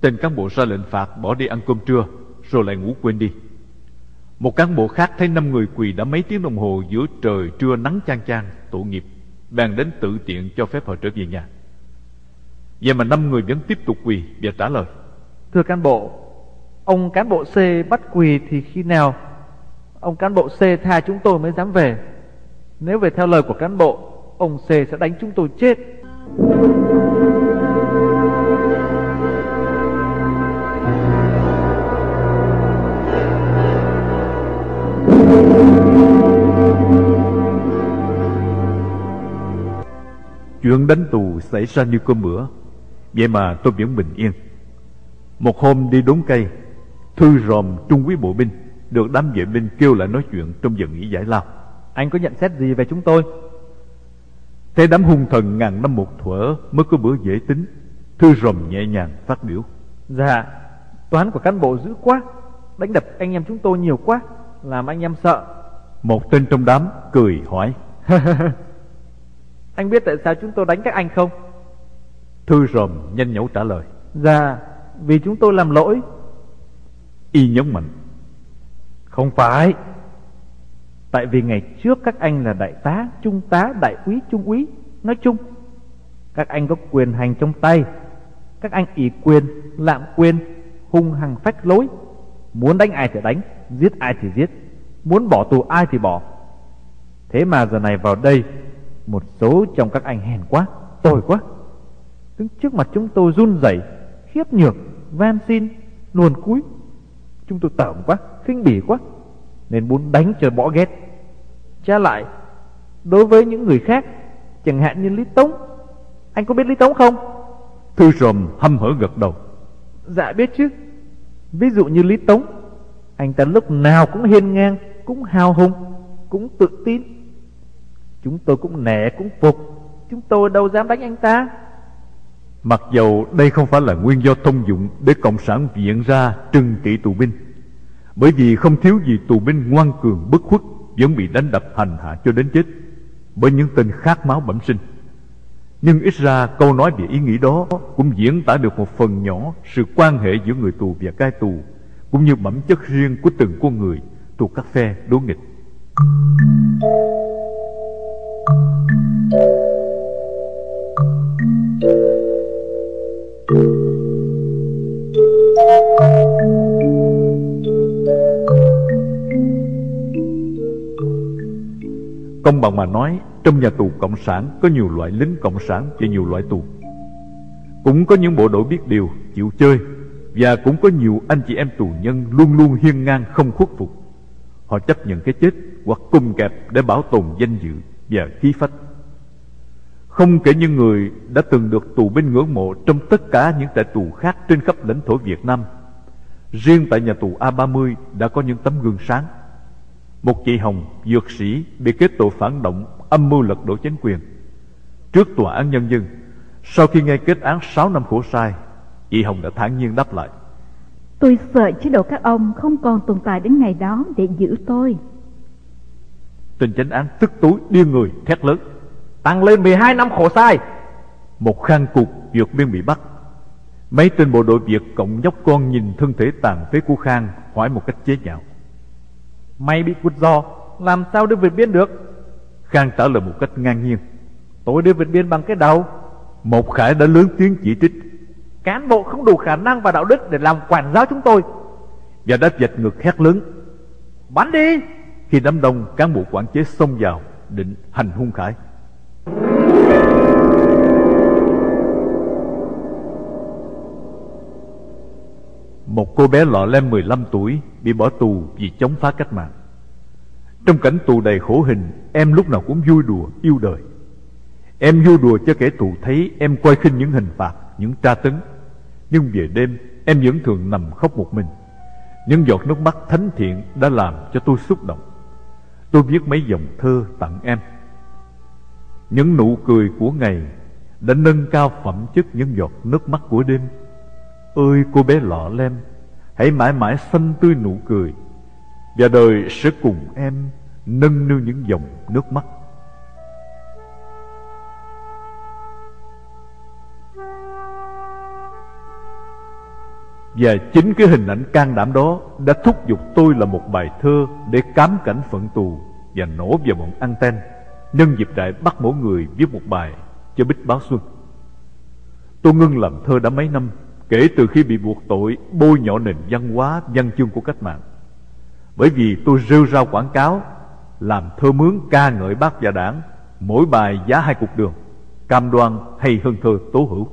Speaker 1: Tên cán bộ ra lệnh phạt bỏ đi ăn cơm trưa, rồi lại ngủ quên đi. Một cán bộ khác thấy năm người quỳ đã mấy tiếng đồng hồ giữa trời trưa nắng chang chang, tội nghiệp, bèn đến tự tiện cho phép họ trở về nhà. Vậy mà năm người vẫn tiếp tục quỳ và trả lời.
Speaker 5: Thưa cán bộ Ông cán bộ C bắt quỳ thì khi nào Ông cán bộ C tha chúng tôi mới dám về. Nếu về theo lời của cán bộ Ông C sẽ đánh chúng tôi chết.
Speaker 1: Chuyện đánh tù xảy ra như cơm bữa Vậy mà tôi vẫn bình yên. Một hôm đi đốn cây Thư ròm trung quý bộ binh Được đám vệ binh kêu lại nói chuyện Trong giờ nghỉ giải lao.
Speaker 5: Anh có nhận xét gì về chúng tôi?
Speaker 1: Thế đám hung thần ngàn năm một thuở Mới có bữa dễ tính. Thư ròm nhẹ nhàng phát biểu.
Speaker 5: Dạ Toán của cán bộ dữ quá Đánh đập anh em chúng tôi nhiều quá Làm anh em sợ.
Speaker 1: Một tên trong đám cười hỏi. [LAUGHS]
Speaker 5: Anh biết tại sao chúng tôi đánh các anh không
Speaker 1: Thư ròm nhanh nhẩu trả lời.
Speaker 5: Dạ Vì chúng tôi làm lỗi.
Speaker 1: Y nhấn mạnh.
Speaker 5: Không phải. Tại vì ngày trước các anh là đại tá, trung tá, đại úy, trung úy. Nói chung Các anh có quyền hành trong tay. Các anh ỷ quyền, lạm quyền Hung hăng phách lối. Muốn đánh ai thì đánh Giết ai thì giết. Muốn bỏ tù ai thì bỏ. Thế mà giờ này vào đây Một số trong các anh hèn quá Tồi quá Đứng trước mặt chúng tôi run rẩy Khiếp nhược, van xin, luồn cúi. Chúng tôi tởm quá, khinh bỉ quá Nên muốn đánh cho bỏ ghét. Trả lại Đối với những người khác Chẳng hạn như Lý Tống Anh có biết Lý Tống không?
Speaker 1: Thư ròm hăm hở gật đầu.
Speaker 5: Dạ biết chứ. Ví dụ như Lý Tống Anh ta lúc nào cũng hiên ngang Cũng hào hùng Cũng tự tin. Chúng tôi cũng nể cũng phục. Chúng tôi đâu dám đánh anh ta
Speaker 1: Mặc dầu đây không phải là nguyên do thông dụng Để Cộng sản viện ra trừng trị tù binh. Bởi vì không thiếu gì tù binh ngoan cường bất khuất Vẫn bị đánh đập hành hạ cho đến chết Bởi những tên khát máu bẩm sinh. Nhưng ít ra câu nói về ý nghĩ đó Cũng diễn tả được một phần nhỏ Sự quan hệ giữa người tù và cai tù, Cũng như bẩm chất riêng của từng con người Thuộc các phe đối nghịch. Công bằng mà nói, Trong nhà tù Cộng sản Có nhiều loại lính Cộng sản và nhiều loại tù. Cũng có những bộ đội biết điều, Chịu chơi, Và cũng có nhiều anh chị em tù nhân Luôn luôn hiên ngang không khuất phục. Họ chấp nhận cái chết Hoặc cung kẹp để bảo tồn danh dự Và khí phách. Không kể những người đã từng được tù binh ngưỡng mộ Trong tất cả những trại tù khác Trên khắp lãnh thổ Việt Nam Riêng tại nhà tù A30 Đã có những tấm gương sáng một chị Hồng, dược sĩ bị kết tội phản động âm mưu lật đổ chính quyền. Trước tòa án nhân dân, sau khi nghe kết án 6 năm khổ sai, chị Hồng đã thản nhiên đáp lại.
Speaker 2: Tôi sợ chế độ các ông không còn tồn tại đến ngày đó để giữ tôi.
Speaker 1: Tên chánh án tức tối điên người thét lớn.
Speaker 5: Tăng lên 12 năm khổ sai.
Speaker 1: Một khang cục vượt biên bị bắt. Mấy tên bộ đội Việt cộng nhóc con nhìn thân thể tàn phế của Khang hỏi một cách chế nhạo.
Speaker 5: Mày bị cụt giò Làm sao đưa vượt biên được?
Speaker 1: Khang trả lời một cách ngang nhiên.
Speaker 5: Tôi đưa vượt biên bằng cái đầu.
Speaker 1: Một khải đã lớn tiếng chỉ trích.
Speaker 5: Cán bộ không đủ khả năng và đạo đức Để làm quản giáo chúng tôi.
Speaker 1: Và đã dạch ngực hét lớn.
Speaker 5: Bắn đi!
Speaker 1: Khi đám đông cán bộ quản chế xông vào Định hành hung khải Một cô bé lọ lem 15 tuổi Bị bỏ tù vì chống phá cách mạng. Trong cảnh tù đầy khổ hình, Em lúc nào cũng vui đùa, yêu đời. Em vui đùa cho kẻ tù thấy Em coi khinh những hình phạt, Những tra tấn. Nhưng về đêm, em vẫn thường nằm khóc một mình. Những giọt nước mắt thánh thiện Đã làm cho tôi xúc động. Tôi viết mấy dòng thơ tặng em. Những nụ cười của ngày Đã nâng cao phẩm chất những giọt nước mắt của đêm. Ơi, cô bé lọ lem, Hãy mãi mãi xanh tươi nụ cười, Và đời sẽ cùng em Nâng niu những dòng nước mắt. Và chính cái hình ảnh can đảm đó Đã thúc giục tôi là một bài thơ Để cám cảnh phận tù Và nổ vào bọn anten, Nhân dịp đại bắt mỗi người viết một bài Cho Bích Báo Xuân. Tôi ngưng làm thơ đã mấy năm Kể từ khi bị buộc tội Bôi nhọ nền văn hóa văn chương của cách mạng Bởi vì tôi rêu rao quảng cáo Làm thơ mướn ca ngợi bác và đảng Mỗi bài giá hai cục đường Cam đoan hay hơn thơ tố hữu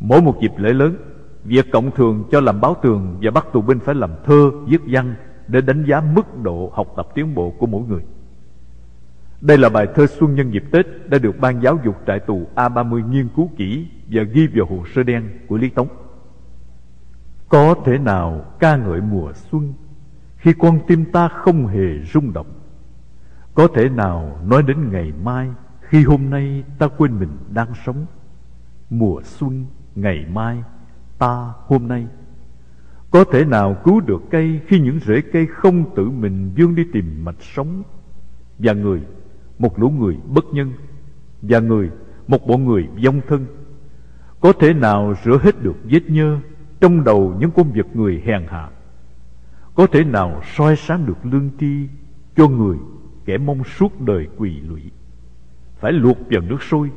Speaker 1: Mỗi một dịp lễ lớn Việc cộng thường cho làm báo tường và bắt tù binh phải làm thơ, viết văn để đánh giá mức độ học tập tiến bộ của mỗi người. Đây là bài thơ Xuân nhân dịp Tết đã được ban giáo dục trại tù A30 nghiên cứu kỹ và ghi vào hồ sơ đen của Lý Tống. Có thể nào ca ngợi mùa xuân khi con tim ta không hề rung động? Có thể nào nói đến ngày mai khi hôm nay ta quên mình đang sống? Mùa xuân, ngày mai ta hôm nay có thể nào cứu được cây khi những rễ cây không tự mình vươn đi tìm mạch sống và người một lũ người bất nhân, và người, một bộ người vong thân. Có thể nào rửa hết được vết nhơ trong đầu những công việc người hèn hạ? Có thể nào soi sáng được lương tri cho người kẻ mong suốt đời quỳ lụy? Phải luộc vào nước sôi,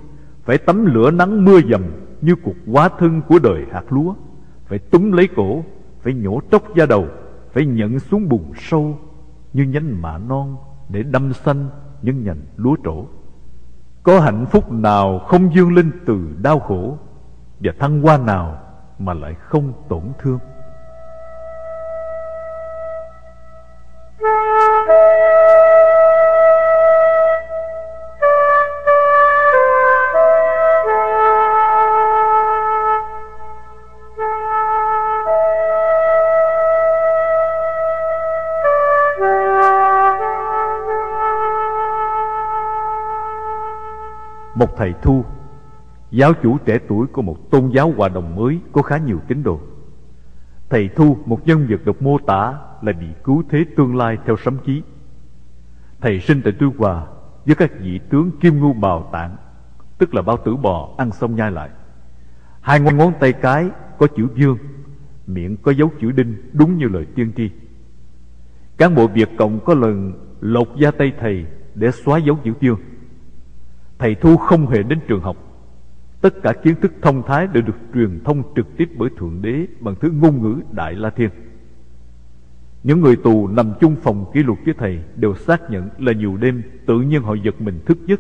Speaker 1: phải tắm lửa nắng mưa dầm như cuộc quá thân của đời hạt lúa, phải túm lấy cổ, phải nhổ tóc da đầu, phải nhận xuống bùn sâu như nhánh mạ non để đâm xanh những nhành lúa trổ. Có hạnh phúc nào không dương lên từ đau khổ và thăng hoa nào mà lại không tổn thương? Thầy thu. Giáo chủ trẻ tuổi của một tôn giáo hòa đồng mới Có khá nhiều tín đồ. Thầy Thu, một nhân vật được mô tả Là bị cứu thế tương lai theo sấm chí. Thầy sinh tại Tuy Hòa Với các vị tướng kim ngu bào tạng, Tức là bao tử bò, ăn xong nhai lại. Hai ngón ngón tay cái có chữ dương, Miệng có dấu chữ đinh, Đúng như lời tiên tri. Cán bộ Việt Cộng có lần lột da tay thầy Để xóa dấu chữ dương. Thầy Thu không hề đến trường học Tất cả kiến thức thông thái đều được truyền thông trực tiếp bởi Thượng Đế bằng thứ ngôn ngữ Đại La Thiên. Những người tù nằm chung phòng kỷ luật với thầy đều xác nhận là nhiều đêm tự nhiên họ giật mình thức giấc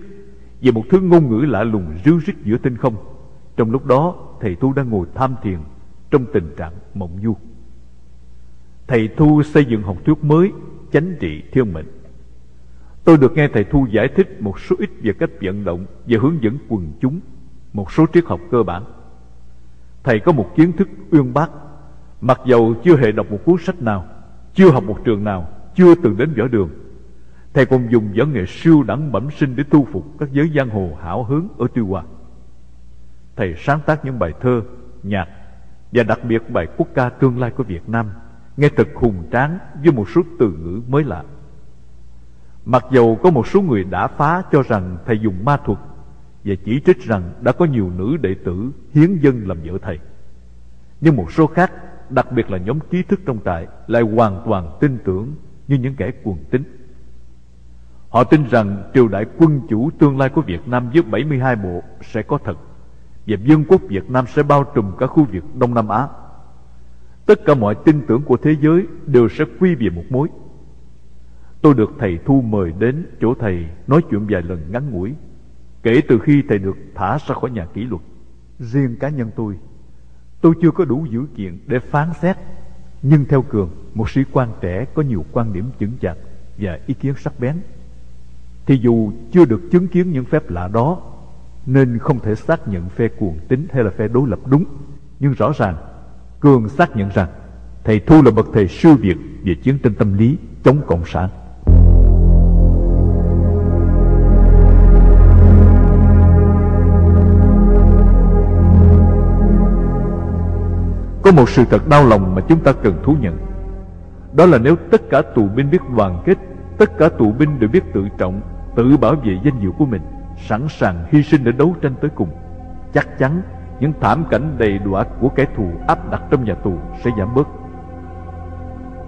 Speaker 1: về một thứ ngôn ngữ lạ lùng ríu rít giữa tinh không. Trong lúc đó, thầy Thu đang ngồi tham thiền trong tình trạng mộng du. Thầy Thu xây dựng học thuyết mới, chánh trị thiên mệnh. Tôi được nghe thầy Thu giải thích một số ít về cách vận động và hướng dẫn quần chúng, một số triết học cơ bản. Thầy có một kiến thức uyên bác, mặc dầu chưa hề đọc một cuốn sách nào, chưa học một trường nào, chưa từng đến võ đường. Thầy còn dùng võ nghệ siêu đẳng bẩm sinh để thu phục các giới giang hồ hảo hứng ở Tuy Hòa. Thầy sáng tác những bài thơ, nhạc và đặc biệt bài quốc ca tương lai của Việt Nam, nghe thật hùng tráng với một số từ ngữ mới lạ. Mặc dầu có một số người đã phá cho rằng thầy dùng ma thuật và chỉ trích rằng đã có nhiều nữ đệ tử hiến dân làm vợ thầy. Nhưng một số khác, đặc biệt là nhóm trí thức trong trại, lại hoàn toàn tin tưởng như những kẻ cuồng tín Họ tin rằng triều đại quân chủ tương lai của Việt Nam với 72 bộ sẽ có thật và dân quốc Việt Nam sẽ bao trùm cả khu vực Đông Nam Á. Tất cả mọi tin tưởng của thế giới đều sẽ quy về một mối Tôi được thầy Thu mời đến chỗ thầy nói chuyện vài lần ngắn ngủi Kể từ khi thầy được thả ra khỏi nhà kỷ luật Riêng cá nhân tôi Tôi chưa có đủ dữ kiện để phán xét Nhưng theo Cường Một sĩ quan trẻ có nhiều quan điểm chững chạc và ý kiến sắc bén. Thì dù chưa được chứng kiến những phép lạ đó, nên không thể xác nhận phe cuồng tín hay là phe đối lập đúng. Nhưng rõ ràng, Cường xác nhận rằng thầy Thu là bậc thầy siêu việt về chiến tranh tâm lý chống Cộng sản. Có một sự thật đau lòng mà chúng ta cần thú nhận Đó là nếu tất cả tù binh biết đoàn kết, Tất cả tù binh đều biết tự trọng, Tự bảo vệ danh dự của mình, Sẵn sàng hy sinh để đấu tranh tới cùng, Chắc chắn những thảm cảnh đầy đọa của kẻ thù áp đặt trong nhà tù sẽ giảm bớt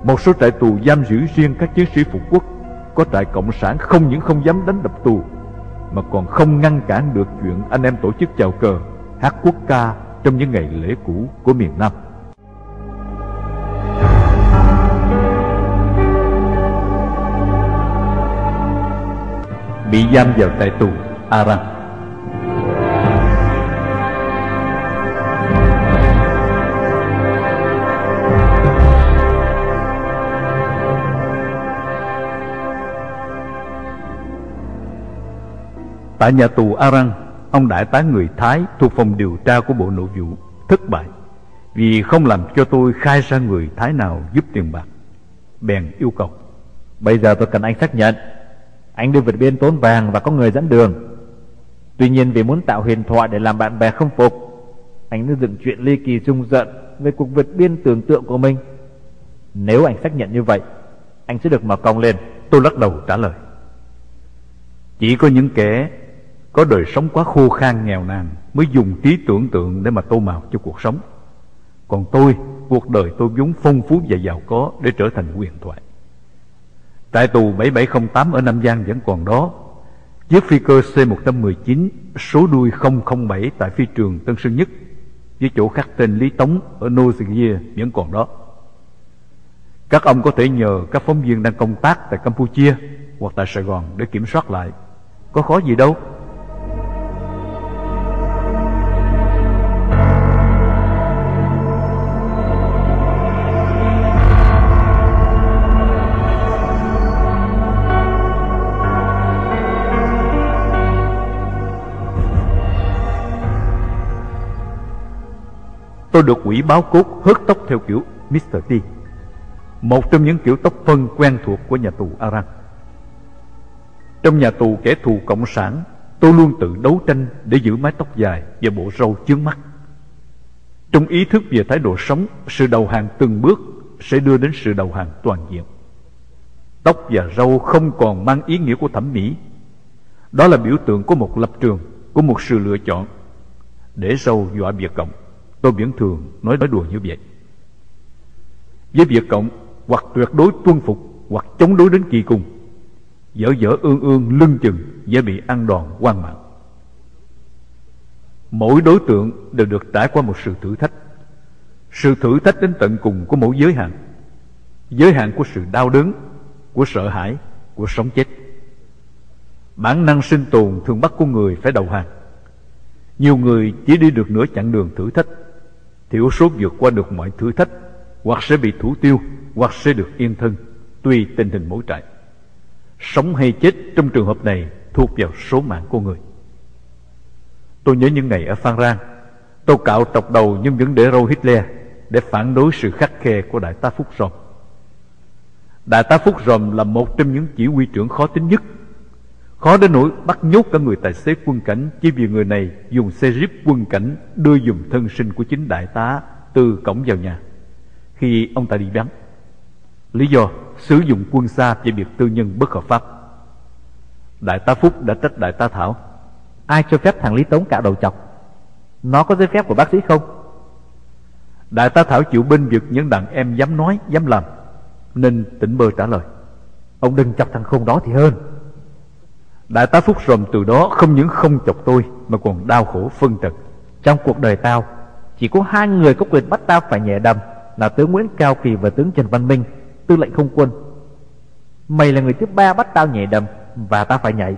Speaker 1: Một số trại tù giam giữ riêng các chiến sĩ phục quốc, Có trại cộng sản không những không dám đánh đập tù, Mà còn không ngăn cản được chuyện anh em tổ chức chào cờ, Hát quốc ca trong những ngày lễ cũ của miền Nam. Bị giam vào tại tù Aram. Tại nhà tù Aran, ông đại tá người Thái thuộc phòng điều tra của Bộ Nội vụ thất bại vì không làm cho tôi khai ra người Thái nào giúp tiền bạc. Bèn yêu cầu.
Speaker 5: Bây giờ tôi cần anh xác nhận. Anh đi vượt biên tốn vàng và có người dẫn đường. Tuy nhiên vì muốn tạo huyền thoại để làm bạn bè không phục, anh đã dựng chuyện ly kỳ rung giận về cuộc vượt biên tưởng tượng của mình. Nếu anh xác nhận như vậy, anh sẽ được mở cong lên.
Speaker 1: Tôi lắc đầu trả lời. Chỉ có những kẻ có đời sống quá khô khan nghèo nàn mới dùng trí tưởng tượng để mà tô màu cho cuộc sống còn tôi cuộc đời tôi vốn phong phú và giàu có để trở thành huyền thoại Tại tù 7708 ở Nam Giang vẫn còn đó Chiếc phi cơ C-119 số đuôi 007 tại phi trường Tân Sơn Nhất, với chỗ khắc tên Lý Tống ở Nozigia vẫn còn đó. Các ông có thể nhờ các phóng viên đang công tác tại Campuchia hoặc tại Sài Gòn để kiểm soát lại. Có khó gì đâu. Tôi được quỷ báo cốt hớt tóc theo kiểu Mr. T. Một trong những kiểu tóc phân quen thuộc của nhà tù Aran. Trong nhà tù kẻ thù Cộng sản, Tôi luôn tự đấu tranh để giữ mái tóc dài và bộ râu chướng mắt. Trong ý thức về thái độ sống, Sự đầu hàng từng bước sẽ đưa đến sự đầu hàng toàn diện. Tóc và râu không còn mang ý nghĩa của thẩm mỹ. Đó là biểu tượng của một lập trường, Của một sự lựa chọn Để râu dọa biệt Cộng. Tôi vẫn thường nói nói đùa như vậy. Với việc Cộng Hoặc tuyệt đối tuân phục Hoặc chống đối đến kỳ cùng, Dở dở ương ương lưng chừng Dễ bị ăn đòn quan mạng Mỗi đối tượng đều được trải qua một sự thử thách. Sự thử thách đến tận cùng của mỗi giới hạn. Giới hạn của sự đau đớn, Của sợ hãi, Của sống chết. Bản năng sinh tồn thường bắt con người phải đầu hàng. Nhiều người chỉ đi được nửa chặng đường thử thách thiểu số vượt qua được mọi thử thách, hoặc sẽ bị thủ tiêu, hoặc sẽ được yên thân, tùy tình hình mỗi trại. Sống hay chết trong trường hợp này thuộc vào số mạng của người. Tôi nhớ những ngày ở phan rang tôi cạo trọc đầu nhưng vẫn để râu hitler để phản đối sự khắc khe của đại tá phúc ròm. Đại tá phúc ròm là một trong những chỉ huy trưởng khó tính nhất Khó đến nỗi bắt nhốt cả người tài xế quân cảnh Chỉ vì người này dùng xe jeep quân cảnh Đưa dùng thân sinh của chính đại tá Từ cổng vào nhà. Khi ông ta đi vắng Lý do sử dụng quân xa về việc tư nhân bất hợp pháp. Đại tá Phúc đã trách đại tá Thảo
Speaker 5: Ai cho phép thằng Lý Tống cạo đầu chọc? Nó có giấy phép của bác sĩ không?
Speaker 1: Đại tá Thảo chịu binh việc những đàn em dám nói, dám làm Nên tỉnh bơ trả lời.
Speaker 5: Ông đừng chọc thằng khôn đó thì hơn.
Speaker 1: Đại tá Phúc rồng từ đó không những không chọc tôi, Mà còn đau khổ phân trần
Speaker 5: Trong cuộc đời tao, Chỉ có hai người có quyền bắt tao phải nhẹ đầm Là tướng Nguyễn Cao Kỳ và tướng Trần Văn Minh, Tư lệnh không quân. Mày là người thứ ba bắt tao nhẹ đầm Và tao phải nhảy.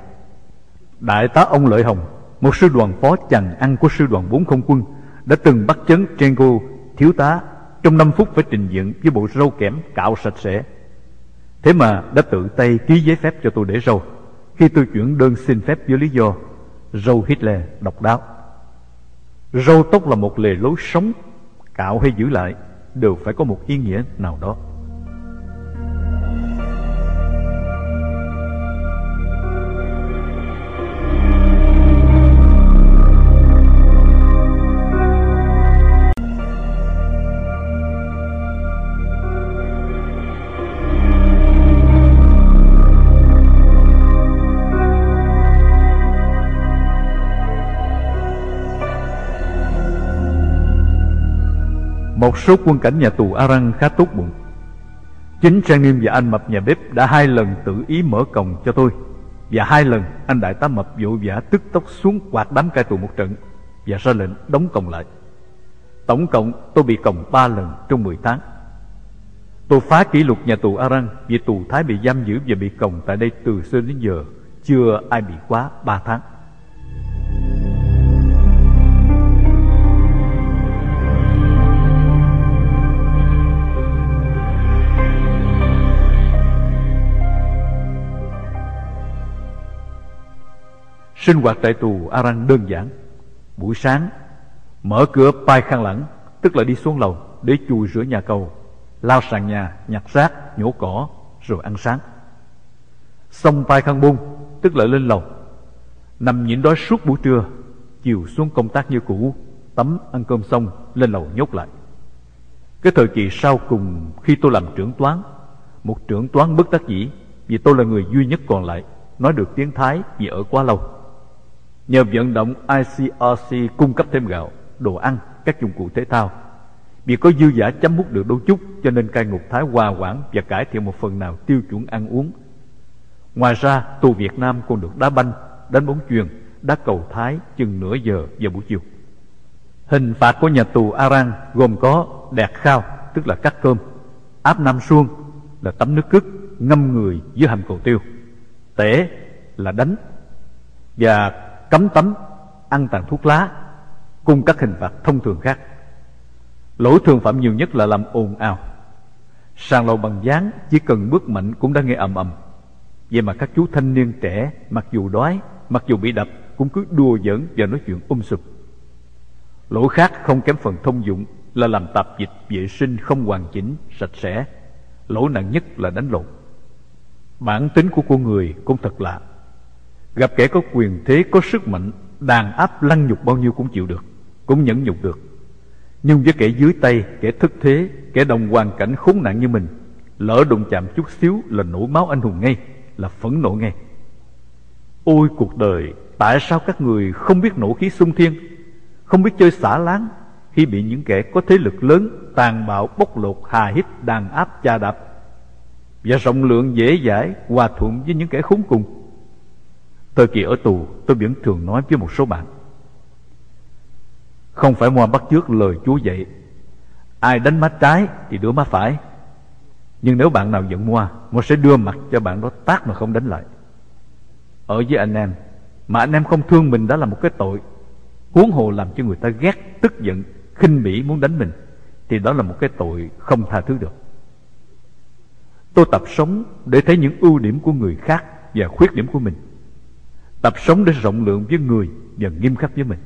Speaker 1: Đại tá ông Lợi Hồng, Một sư đoàn phó chằn ăn của sư đoàn 4 không quân, Đã từng bắt chấn Trengo, Thiếu tá, Trong 5 phút phải trình diện với bộ râu kẽm cạo sạch sẽ. Thế mà đã tự tay ký giấy phép cho tôi để râu. Khi tôi chuyển đơn xin phép với lý do, Râu Hitler độc đáo. Râu tóc là một lề lối sống, Cạo hay giữ lại, Đều phải có một ý nghĩa nào đó. Một số quân cảnh nhà tù Aran khá tốt bụng. Chính Trang Niêm và anh Mập nhà bếp đã hai lần tự ý mở cổng cho tôi. Và hai lần anh Đại tá Mập vội vã tức tốc xuống quạt đám cai tù một trận Và ra lệnh đóng cổng lại. Tổng cộng tôi bị còng ba lần trong 10 tháng. Tôi phá kỷ lục nhà tù Aran Vì tù Thái bị giam giữ và bị còng tại đây từ xưa đến giờ. Chưa ai bị quá ba tháng. Sinh hoạt tại tù Aran đơn giản. Buổi sáng Mở cửa pai khăn lẳng Tức là đi xuống lầu để chùi rửa nhà cầu Lao sàn nhà, nhặt rác, nhổ cỏ Rồi ăn sáng. Xong pai khăn bung Tức là lên lầu. Nằm nhịn đói suốt buổi trưa Chiều xuống công tác như cũ Tắm ăn cơm xong lên lầu nhốt lại. Cái thời kỳ sau cùng Khi tôi làm trưởng toán Một trưởng toán bất đắc dĩ Vì tôi là người duy nhất còn lại Nói được tiếng Thái vì ở quá lâu. Nhờ vận động ICRC cung cấp thêm gạo, đồ ăn, các dụng cụ thể thao. Vì có dư giả chấm mút được đôi chút Cho nên cai ngục Thái hòa quản và cải thiện một phần nào tiêu chuẩn ăn uống. Ngoài ra tù Việt Nam còn được đá banh, đánh bóng chuyền, đá cầu Thái chừng nửa giờ vào buổi chiều. Hình phạt của nhà tù arang gồm có đẹp khao tức là cắt cơm Áp nam xuông là tắm nước cứt, ngâm người dưới hầm cầu tiêu Tể là đánh Và cấm tắm, ăn tàn thuốc lá, cùng các hình phạt thông thường khác. Lỗi thường phạm nhiều nhất là làm ồn ào. Sàn lầu bằng dáng chỉ cần bước mạnh cũng đã nghe ầm ầm. Vậy mà các chú thanh niên trẻ mặc dù đói, mặc dù bị đập cũng cứ đùa giỡn và nói chuyện um sụp. Lỗi khác không kém phần thông dụng là làm tạp dịch vệ sinh không hoàn chỉnh, sạch sẽ. Lỗi nặng nhất là đánh lộn. Bản tính của con người cũng thật lạ. Gặp kẻ có quyền thế, có sức mạnh Đàn áp lăng nhục bao nhiêu cũng chịu được Cũng nhẫn nhục được. Nhưng với kẻ dưới tay, kẻ thức thế Kẻ đồng hoàn cảnh khốn nạn như mình Lỡ đụng chạm chút xíu là nổi máu anh hùng ngay Là phẫn nộ ngay. Ôi cuộc đời Tại sao các người không biết nổ khí sung thiên Không biết chơi xả láng Khi bị những kẻ có thế lực lớn Tàn bạo bóc lột hà hít đàn áp cha đạp? Và rộng lượng dễ dãi Hòa thuận với những kẻ khốn cùng. Thời kỳ ở tù tôi vẫn thường nói với một số bạn. Không phải ngoan bắt trước lời Chúa dạy Ai đánh má trái thì đưa má phải. Nhưng nếu bạn nào giận Moa Moa sẽ đưa mặt cho bạn đó tác mà không đánh lại. Ở với anh em Mà anh em không thương mình đã là một cái tội. Huống hồ làm cho người ta ghét Tức giận, khinh bỉ muốn đánh mình Thì đó là một cái tội không tha thứ được. Tôi tập sống để thấy những ưu điểm của người khác Và khuyết điểm của mình. Tập sống để rộng lượng với người Và nghiêm khắc với mình.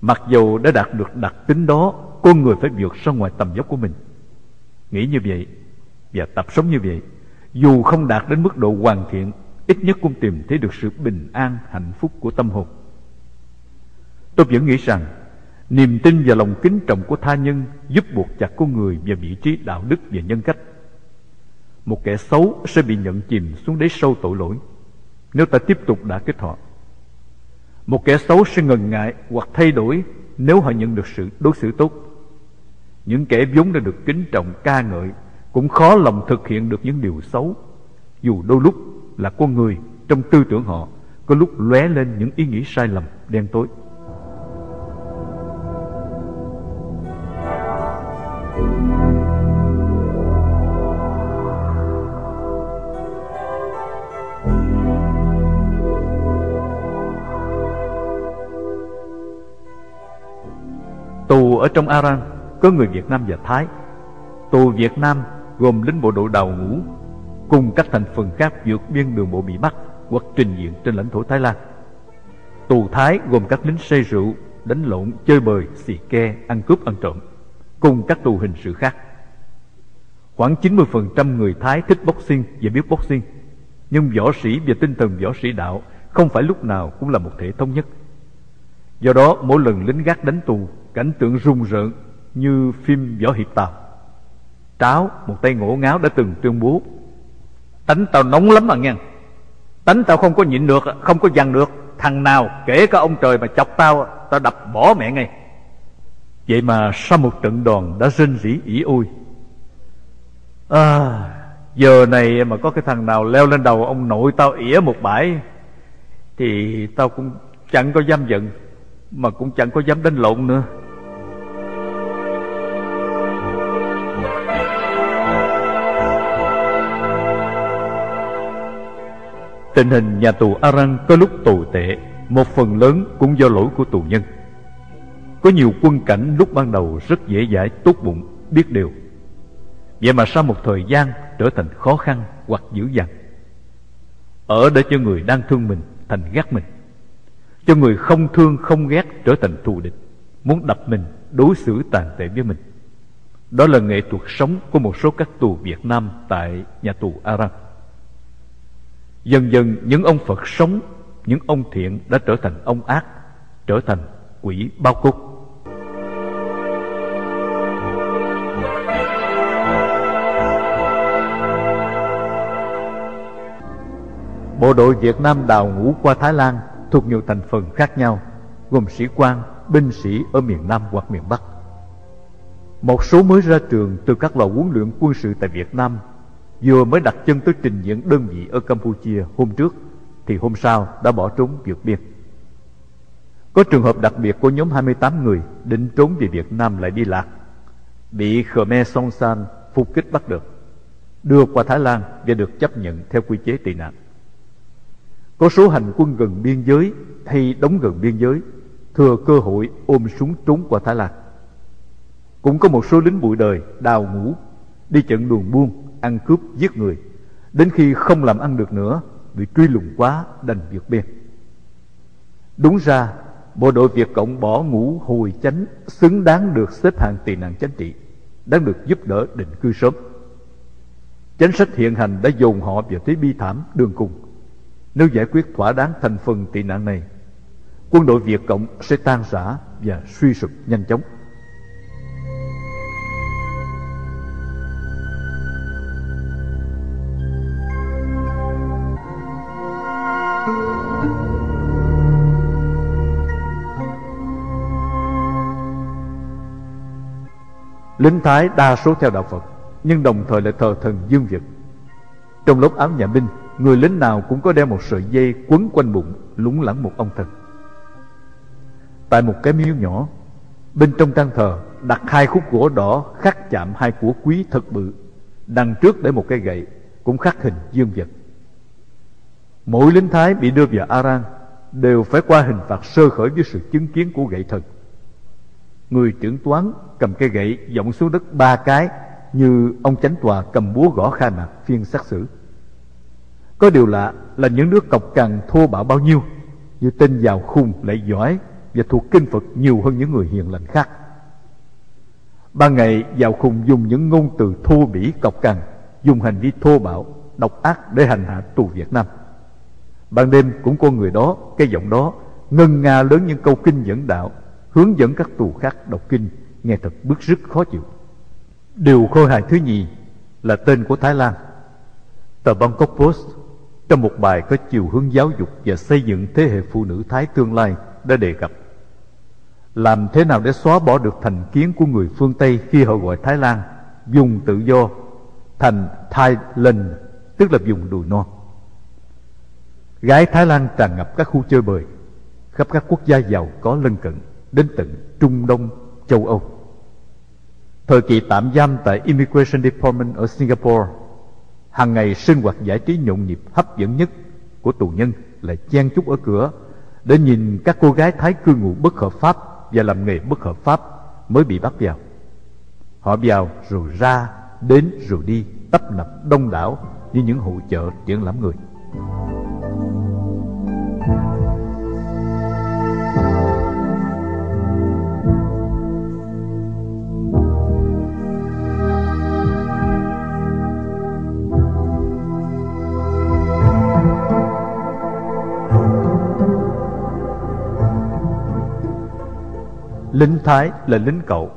Speaker 1: Mặc dù đã đạt được đặc tính đó, Con người phải vượt ra ngoài tầm dốc của mình. Nghĩ như vậy Và tập sống như vậy, Dù không đạt đến mức độ hoàn thiện, Ít nhất cũng tìm thấy được sự bình an, Hạnh phúc của tâm hồn. Tôi vẫn nghĩ rằng, Niềm tin và lòng kính trọng của tha nhân Giúp buộc chặt con người vào vị trí đạo đức và nhân cách. Một kẻ xấu sẽ bị nhận chìm xuống đáy sâu tội lỗi nếu ta tiếp tục đã kết họ. Một kẻ xấu sẽ ngần ngại hoặc thay đổi nếu họ nhận được sự đối xử tốt. Những kẻ vốn đã được kính trọng ca ngợi cũng khó lòng thực hiện được những điều xấu, dù đôi lúc là con người trong tư tưởng họ có lúc lóe lên những ý nghĩ sai lầm đen tối. Ở trong Aran có người Việt Nam và Thái Tù Việt Nam gồm lính bộ đội đào ngũ cùng các thành phần khác vượt biên đường bộ bị bắt hoặc trình diện trên lãnh thổ Thái Lan. Tù Thái gồm các lính say rượu, đánh lộn, chơi bời, xì ke, ăn cướp, ăn trộm, cùng các tù hình sự khác. Khoảng 90% người Thái thích boxing và biết boxing, nhưng võ sĩ và tinh thần võ sĩ đạo không phải lúc nào cũng là một thể thống nhất. Do đó, mỗi lần lính gác đánh tù, cảnh tượng rùng rợn như phim võ hiệp tàu. Tráo, một tay ngổ ngáo đã từng tuyên bố Tánh tao nóng lắm mà nghe. Tánh tao không có nhịn được, không có dằn được. Thằng nào kể cả ông trời mà chọc tao Tao đập bỏ mẹ ngay. Vậy mà sau một trận đòn đã rên rỉ ỉ ôi. À Giờ này mà có cái thằng nào leo lên đầu ông nội tao ỉa một bãi Thì tao cũng chẳng có dám giận Mà cũng chẳng có dám đánh lộn nữa. Tình hình nhà tù Aran có lúc tồi tệ, Một phần lớn cũng do lỗi của tù nhân. Có nhiều quân cảnh lúc ban đầu rất dễ dãi, tốt bụng, Biết điều. Vậy mà sau một thời gian trở thành khó khăn hoặc dữ dằn. Ở để cho người đang thương mình thành ghét mình. Cho người không thương, không ghét trở thành thù địch. Muốn đập mình, đối xử tàn tệ với mình. Đó là nghệ thuật sống của một số các tù Việt Nam tại nhà tù Aran. Dần dần những ông Phật sống Những ông thiện đã trở thành ông ác Trở thành quỷ bao cúc Bộ đội Việt Nam đào ngũ qua Thái Lan thuộc nhiều thành phần khác nhau, gồm sĩ quan, binh sĩ ở miền Nam hoặc miền Bắc. Một số mới ra trường từ các lò huấn luyện quân sự tại Việt Nam vừa mới đặt chân tới trình diễn đơn vị ở Campuchia hôm trước thì hôm sau đã bỏ trốn vượt biên. Có trường hợp đặc biệt của nhóm 28 người định trốn về Việt Nam lại đi lạc, bị Khmer Song San phục kích bắt được, đưa qua Thái Lan và được chấp nhận theo quy chế tị nạn. Có số hành quân gần biên giới hay đóng gần biên giới thừa cơ hội ôm súng trốn qua Thái Lan. Cũng có một số lính bụi đời đào ngũ đi trận đường buôn ăn cướp giết người, đến khi không làm ăn được nữa, bị truy lùng quá, đành vượt biên. Đúng ra, bộ đội việt cộng bỏ ngũ hồi chánh, xứng đáng được xếp hạng tị nạn chính trị, đang được giúp đỡ định cư sớm. Chính sách hiện hành đã dồn họ vào thế bi thảm, đường cùng. Nếu giải quyết thỏa đáng thành phần tị nạn này, quân đội việt cộng sẽ tan rã và suy sụp nhanh chóng. Lính Thái đa số theo đạo Phật, Nhưng đồng thời lại thờ thần Dương Việt. Trong lớp áo nhà binh, Người lính nào cũng có đeo một sợi dây quấn quanh bụng, Lúng lẳng một ông thần. Tại một cái miếu nhỏ, Bên trong trang thờ đặt hai khúc gỗ đỏ khắc chạm hai của quý thật bự, Đằng trước để một cái gậy, Cũng khắc hình dương vật Mỗi lính Thái bị đưa vào Aran Đều phải qua hình phạt sơ khởi với sự chứng kiến của gậy thần. Người trưởng toán cầm cây gậy Giọng xuống đất ba cái Như ông chánh tòa cầm búa gõ khai mạc phiên xét xử. Có điều lạ là những đứa cọc cằn thô bạo bao nhiêu Như tên giàu khùng lại giỏi Và thuộc kinh Phật nhiều hơn những người hiền lành khác. Ban ngày giàu khùng dùng những ngôn từ thô bỉ cọc cằn Dùng hành vi thô bạo, độc ác để hành hạ tù Việt Nam. Ban đêm cũng có người đó, cái giọng đó Ngân nga lớn những câu kinh dẫn đạo hướng dẫn các tù khác đọc kinh, nghe thật bức rất khó chịu. Điều khôi hài thứ nhì là tên của thái lan, tờ bangkok post, trong một bài có chiều hướng giáo dục và xây dựng thế hệ phụ nữ thái tương lai đã đề cập. Làm thế nào để xóa bỏ được thành kiến của người phương tây khi họ gọi thái lan dùng tự do thành thailand, tức là dùng đùi non? Gái thái lan tràn ngập các khu chơi bời, khắp các quốc gia giàu có lân cận đến tận Trung Đông, châu Âu. Thời kỳ tạm giam tại Immigration Department ở Singapore, hàng ngày sinh hoạt giải trí nhộn nhịp hấp dẫn nhất của tù nhân là chen chúc ở cửa để nhìn các cô gái Thái cư ngụ bất hợp pháp và làm nghề bất hợp pháp mới bị bắt vào. Họ vào rồi ra, đến rồi đi, tấp nập đông đảo như những hội chợ triển lãm người. Lính Thái là lính cậu.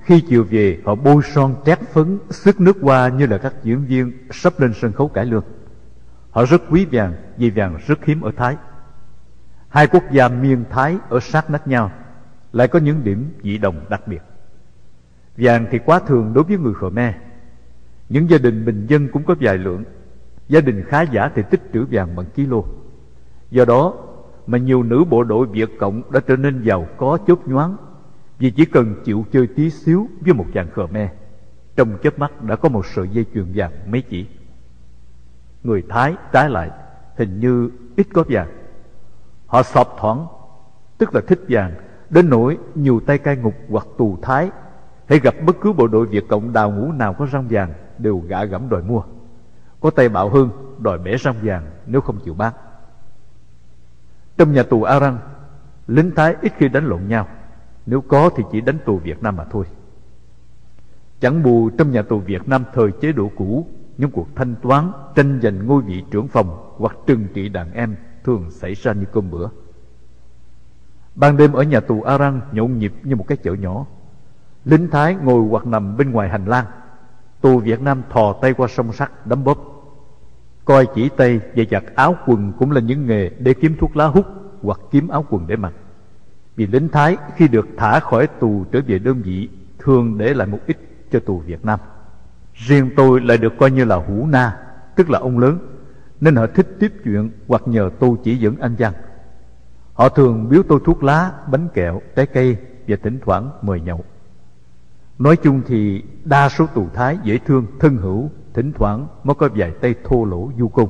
Speaker 1: Khi chiều về, họ bôi son trét phấn Sức nước hoa như là các diễn viên Sắp lên sân khấu cải lương. Họ rất quý vàng, Vì vàng rất hiếm ở Thái. Hai quốc gia miên Thái ở sát nách nhau, Lại có những điểm dị đồng đặc biệt. Vàng thì quá thường đối với người Khmer. Những gia đình bình dân cũng có vài lượng. Gia đình khá giả thì tích trữ vàng bằng kilo. Do đó mà nhiều nữ bộ đội Việt Cộng đã trở nên giàu có chớp nhoáng vì chỉ cần chịu chơi tí xíu với một chàng Khmer trong chớp mắt đã có một sợi dây chuyền vàng mấy chỉ. Người Thái trái lại hình như ít có vàng. Họ sọp thoảng tức là thích vàng, đến nỗi nhiều tay cai ngục hoặc tù Thái hãy gặp bất cứ bộ đội Việt Cộng đào ngũ nào có răng vàng đều gã gẫm đòi mua. Có tay bạo hơn đòi bẻ răng vàng nếu không chịu bán. Trong nhà tù Aran, lính Thái ít khi đánh lộn nhau. Nếu có thì chỉ đánh tù Việt Nam mà thôi. Chẳng bù trong nhà tù Việt Nam thời chế độ cũ, những cuộc thanh toán, tranh giành ngôi vị trưởng phòng hoặc trừng trị đàn em thường xảy ra như cơm bữa. Ban đêm ở nhà tù Aran nhộn nhịp như một cái chợ nhỏ. Lính Thái ngồi hoặc nằm bên ngoài hành lang. Tù Việt Nam thò tay qua sông sắt đấm bóp Coi chỉ tay và giặt áo quần cũng là những nghề để kiếm thuốc lá hút hoặc kiếm áo quần để mặc. Vì lính Thái khi được thả khỏi tù trở về đơn vị thường để lại một ít cho tù Việt Nam. Riêng tôi lại được coi như là hủ na, tức là ông lớn, nên họ thích tiếp chuyện hoặc nhờ tôi chỉ dẫn anh văn. Họ thường biếu tôi thuốc lá, bánh kẹo, trái cây và thỉnh thoảng mời nhậu. Nói chung thì đa số tù Thái dễ thương, thân hữu Thỉnh thoảng mới có vài tay thô lỗ du cung.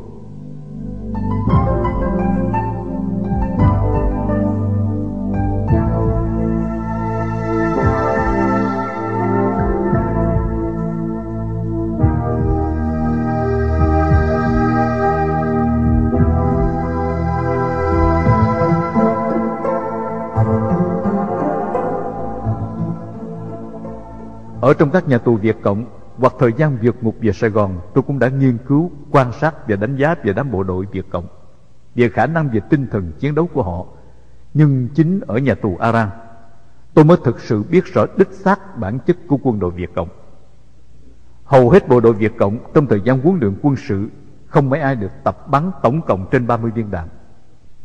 Speaker 1: Ở trong các nhà tù Việt Cộng hoặc thời gian vượt ngục về Sài Gòn tôi cũng đã nghiên cứu, quan sát và đánh giá về đám bộ đội Việt Cộng về khả năng về tinh thần chiến đấu của họ. Nhưng chính ở nhà tù Aran, tôi mới thực sự biết rõ đích xác bản chất của quân đội Việt Cộng. Hầu hết bộ đội Việt Cộng trong thời gian huấn luyện quân sự không mấy ai được tập bắn tổng cộng trên 30 viên đạn.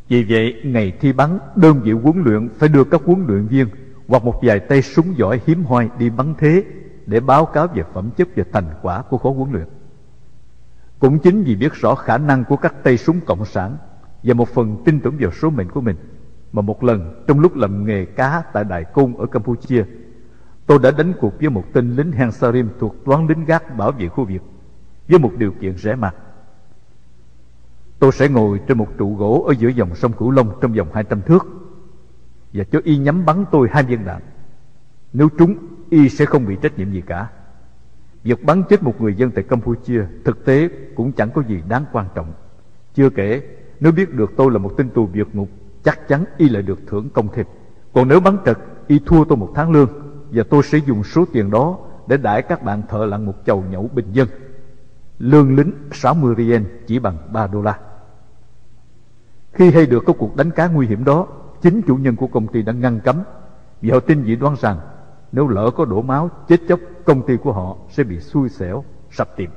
Speaker 1: Vì vậy, ngày thi bắn, đơn vị huấn luyện phải đưa các huấn luyện viên hoặc một vài tay súng giỏi hiếm hoi đi bắn thế để báo cáo về phẩm chất và thành quả của khối huấn luyện. Cũng chính vì biết rõ khả năng của các tay súng cộng sản và một phần tin tưởng vào số mệnh của mình mà một lần trong lúc làm nghề cá tại Đại Côn ở Campuchia, tôi đã đánh cuộc với một tên lính Hang Sarim thuộc toán lính gác bảo vệ khu vực với một điều kiện rẻ mạt: Tôi sẽ ngồi trên một trụ gỗ ở giữa dòng sông Cửu Long trong vòng 200 thước và cho y nhắm bắn tôi hai viên đạn. Nếu trúng y sẽ không bị trách nhiệm gì cả. Việc bắn chết một người dân tại Campuchia thực tế cũng chẳng có gì đáng quan trọng. Chưa kể, nếu biết được tôi là một tên tù vượt ngục, chắc chắn y lại được thưởng công thêm. Còn nếu bắn trật, y thua tôi một tháng lương và tôi sẽ dùng số tiền đó để đãi các bạn thợ lặn một chầu nhậu bình dân. Lương lính 60 rien chỉ bằng 3 đô la. Khi hay được có cuộc đánh cá nguy hiểm đó, chính chủ nhân của công ty đã ngăn cấm vì họ tin dị đoan rằng nếu lỡ có đổ máu, chết chóc, Công ty của họ sẽ bị xui xẻo, Sập tiệm.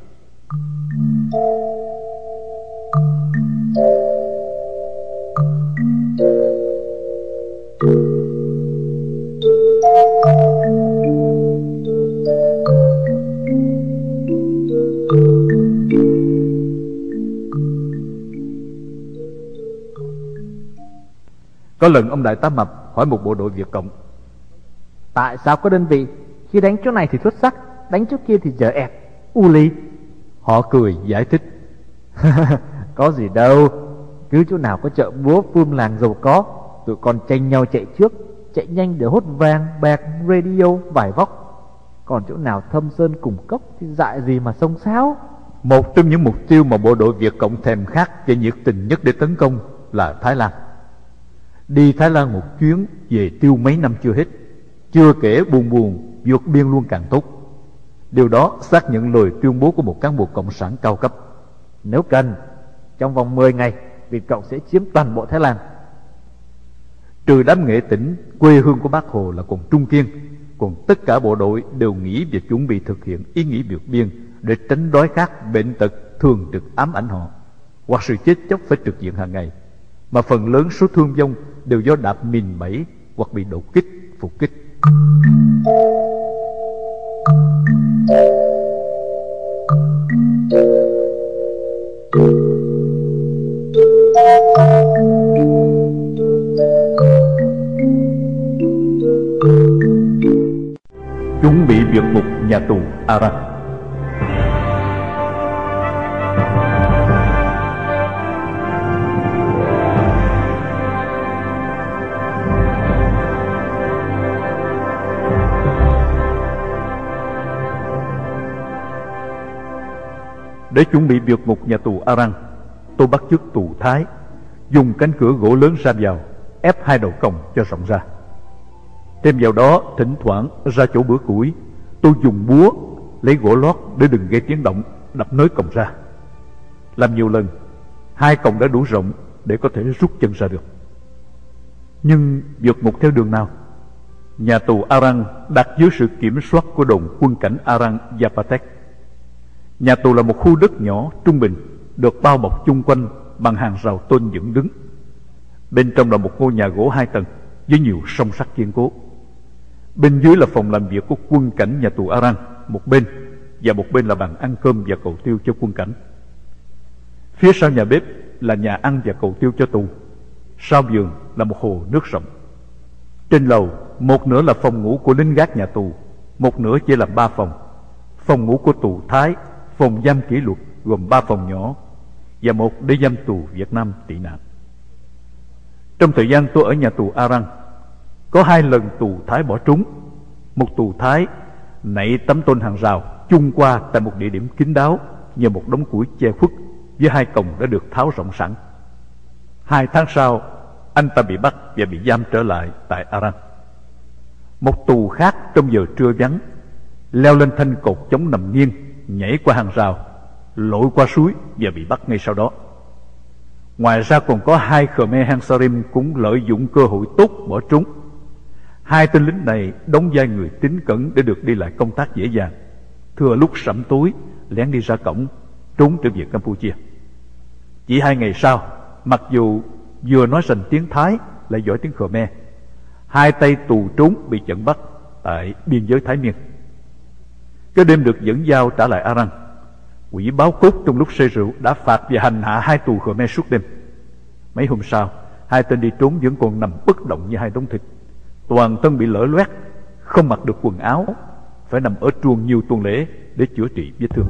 Speaker 1: Có lần ông Đại Tá Mập hỏi một bộ đội Việt Cộng
Speaker 5: Tại sao có đơn vị? Khi đánh chỗ này thì xuất sắc Đánh chỗ kia thì dở ẹt U lý?
Speaker 1: Họ cười giải thích. [LAUGHS]
Speaker 5: Có gì đâu. Cứ chỗ nào có chợ búa phương làng giàu có Tụi con tranh nhau chạy trước Chạy nhanh để hốt vàng, bạc, radio, vải vóc. Còn chỗ nào thâm sơn cùng cốc Thì dại gì mà sông sáo
Speaker 1: Một trong những mục tiêu mà bộ đội Việt Cộng thèm khát và nhiệt tình nhất để tấn công là Thái Lan. Đi Thái Lan một chuyến về tiêu mấy năm chưa hết, chưa kể buồn buồn vượt biên luôn càng tốt. Điều đó xác nhận lời tuyên bố của một cán bộ cộng sản cao cấp.
Speaker 5: Nếu cần, trong vòng 10 ngày, Việt Cộng sẽ chiếm toàn bộ Thái Lan.
Speaker 1: Trừ đám nghệ tỉnh, quê hương của bác Hồ là còn Trung Kiên, còn tất cả bộ đội đều nghĩ việc chuẩn bị thực hiện ý nghĩ vượt biên để tránh đói khát, bệnh tật thường trực ám ảnh họ, hoặc sự chết chóc phải trực diện hàng ngày. Mà phần lớn số thương vong đều do đạp mìn bẫy hoặc bị đột kích, phục kích chuẩn bị việc ngục nhà tù Aran Để chuẩn bị vượt ngục nhà tù Aran Tôi bắt chước tù Thái, Dùng cánh cửa gỗ lớn ra vào, Ép hai đầu cổng cho rộng ra. Thêm vào đó, thỉnh thoảng ra chỗ bữa củi, Tôi dùng búa lấy gỗ lót để đừng gây tiếng động, Đập nới cổng ra. Làm nhiều lần, Hai cổng đã đủ rộng để có thể rút chân ra được. Nhưng vượt ngục theo đường nào, Nhà tù Arang đặt dưới sự kiểm soát của đồn quân cảnh Arang Zapatek Nhà tù là một khu đất nhỏ, trung bình, Được bao bọc chung quanh bằng hàng rào tôn dựng đứng. Bên trong là một ngôi nhà gỗ hai tầng, Với nhiều song sắt kiên cố. Bên dưới là phòng làm việc của quân cảnh nhà tù Aran Một bên, Và một bên là bàn ăn cơm và cầu tiêu cho quân cảnh. Phía sau nhà bếp là nhà ăn và cầu tiêu cho tù. Sau giường là một hồ nước rộng. Trên lầu, Một nửa là phòng ngủ của lính gác nhà tù, Một nửa chia làm ba phòng. Phòng ngủ của tù Thái Phòng giam kỷ luật gồm ba phòng nhỏ Và một để giam tù Việt Nam tị nạn Trong thời gian tôi ở nhà tù Aran có hai lần tù Thái bỏ trúng Một tù Thái nảy tấm tôn hàng rào chung qua tại một địa điểm kín đáo nhờ một đống củi che khuất với hai cổng đã được tháo rộng sẵn. Hai tháng sau, anh ta bị bắt và bị giam trở lại tại Aran. Một tù khác trong giờ trưa vắng leo lên thanh cột chống nằm nghiêng, nhảy qua hàng rào, lội qua suối và bị bắt ngay sau đó. Ngoài ra còn có hai Khmer Hansarim cũng lợi dụng cơ hội tốt bỏ trốn Hai tên lính này đóng vai người tín cẩn để được đi lại công tác dễ dàng. Thừa lúc sẩm tối, lén đi ra cổng, trốn trở về Campuchia. Chỉ hai ngày sau, mặc dù vừa nói rành tiếng Thái lại giỏi tiếng Khmer, hai tay tù trốn bị chặn bắt tại biên giới Thái Miên. Cái đêm được dẫn giao trả lại Aran, quỷ báo cốt trong lúc say rượu đã phạt và hành hạ hai tù Khmer suốt đêm. Mấy hôm sau, hai tên đi trốn vẫn còn nằm bất động như hai đống thịt. Toàn thân bị lở loét không mặc được quần áo phải nằm ở chuồng nhiều tuần lễ để chữa trị vết thương.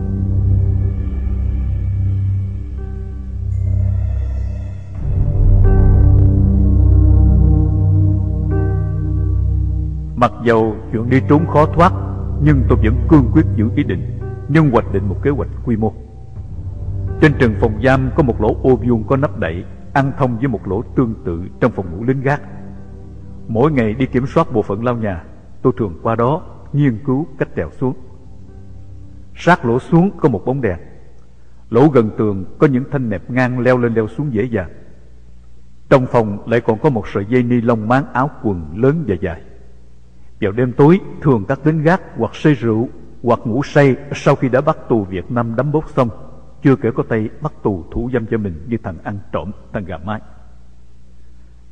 Speaker 1: Mặc dầu chuyện đi trốn khó thoát nhưng tôi vẫn cương quyết giữ ý định nhưng hoạch định một kế hoạch quy mô. Trên trần phòng giam có một lỗ ô vuông có nắp đậy, ăn thông với một lỗ tương tự trong phòng ngủ lính gác. Mỗi ngày đi kiểm soát bộ phận lao nhà, Tôi thường qua đó nghiên cứu cách trèo xuống. Sát lỗ xuống có một bóng đèn. Lỗ gần tường có những thanh nẹp ngang leo lên leo xuống dễ dàng. Trong phòng lại còn có một sợi dây ni lông máng áo quần lớn và dài. Vào đêm tối thường các lính gác hoặc say rượu Hoặc ngủ say sau khi đã bắt tù Việt Nam đấm bốt xong Chưa kể có tay bắt tù thủ dâm cho mình như thằng ăn trộm, thằng gà mái.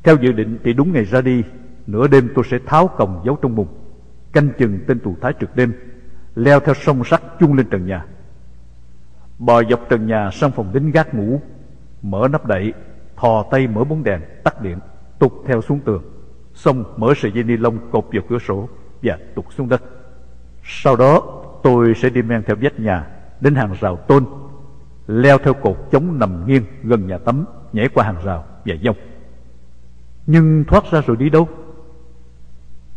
Speaker 1: Theo dự định thì đúng ngày ra đi Nửa đêm tôi sẽ tháo còng giấu trong mùng Canh chừng tên tù thái trực đêm Leo theo sông sắt chung lên trần nhà. Bò dọc trần nhà sang phòng lính gác ngủ Mở nắp đậy Thò tay mở bóng đèn tắt điện Tục theo xuống tường. Xong mở sợi dây ni lông cột vào cửa sổ Và tụt xuống đất. Sau đó tôi sẽ đi men theo vách nhà Đến hàng rào tôn Leo theo cột chống nằm nghiêng gần nhà tắm Nhảy qua hàng rào và dông. Nhưng thoát ra rồi đi đâu?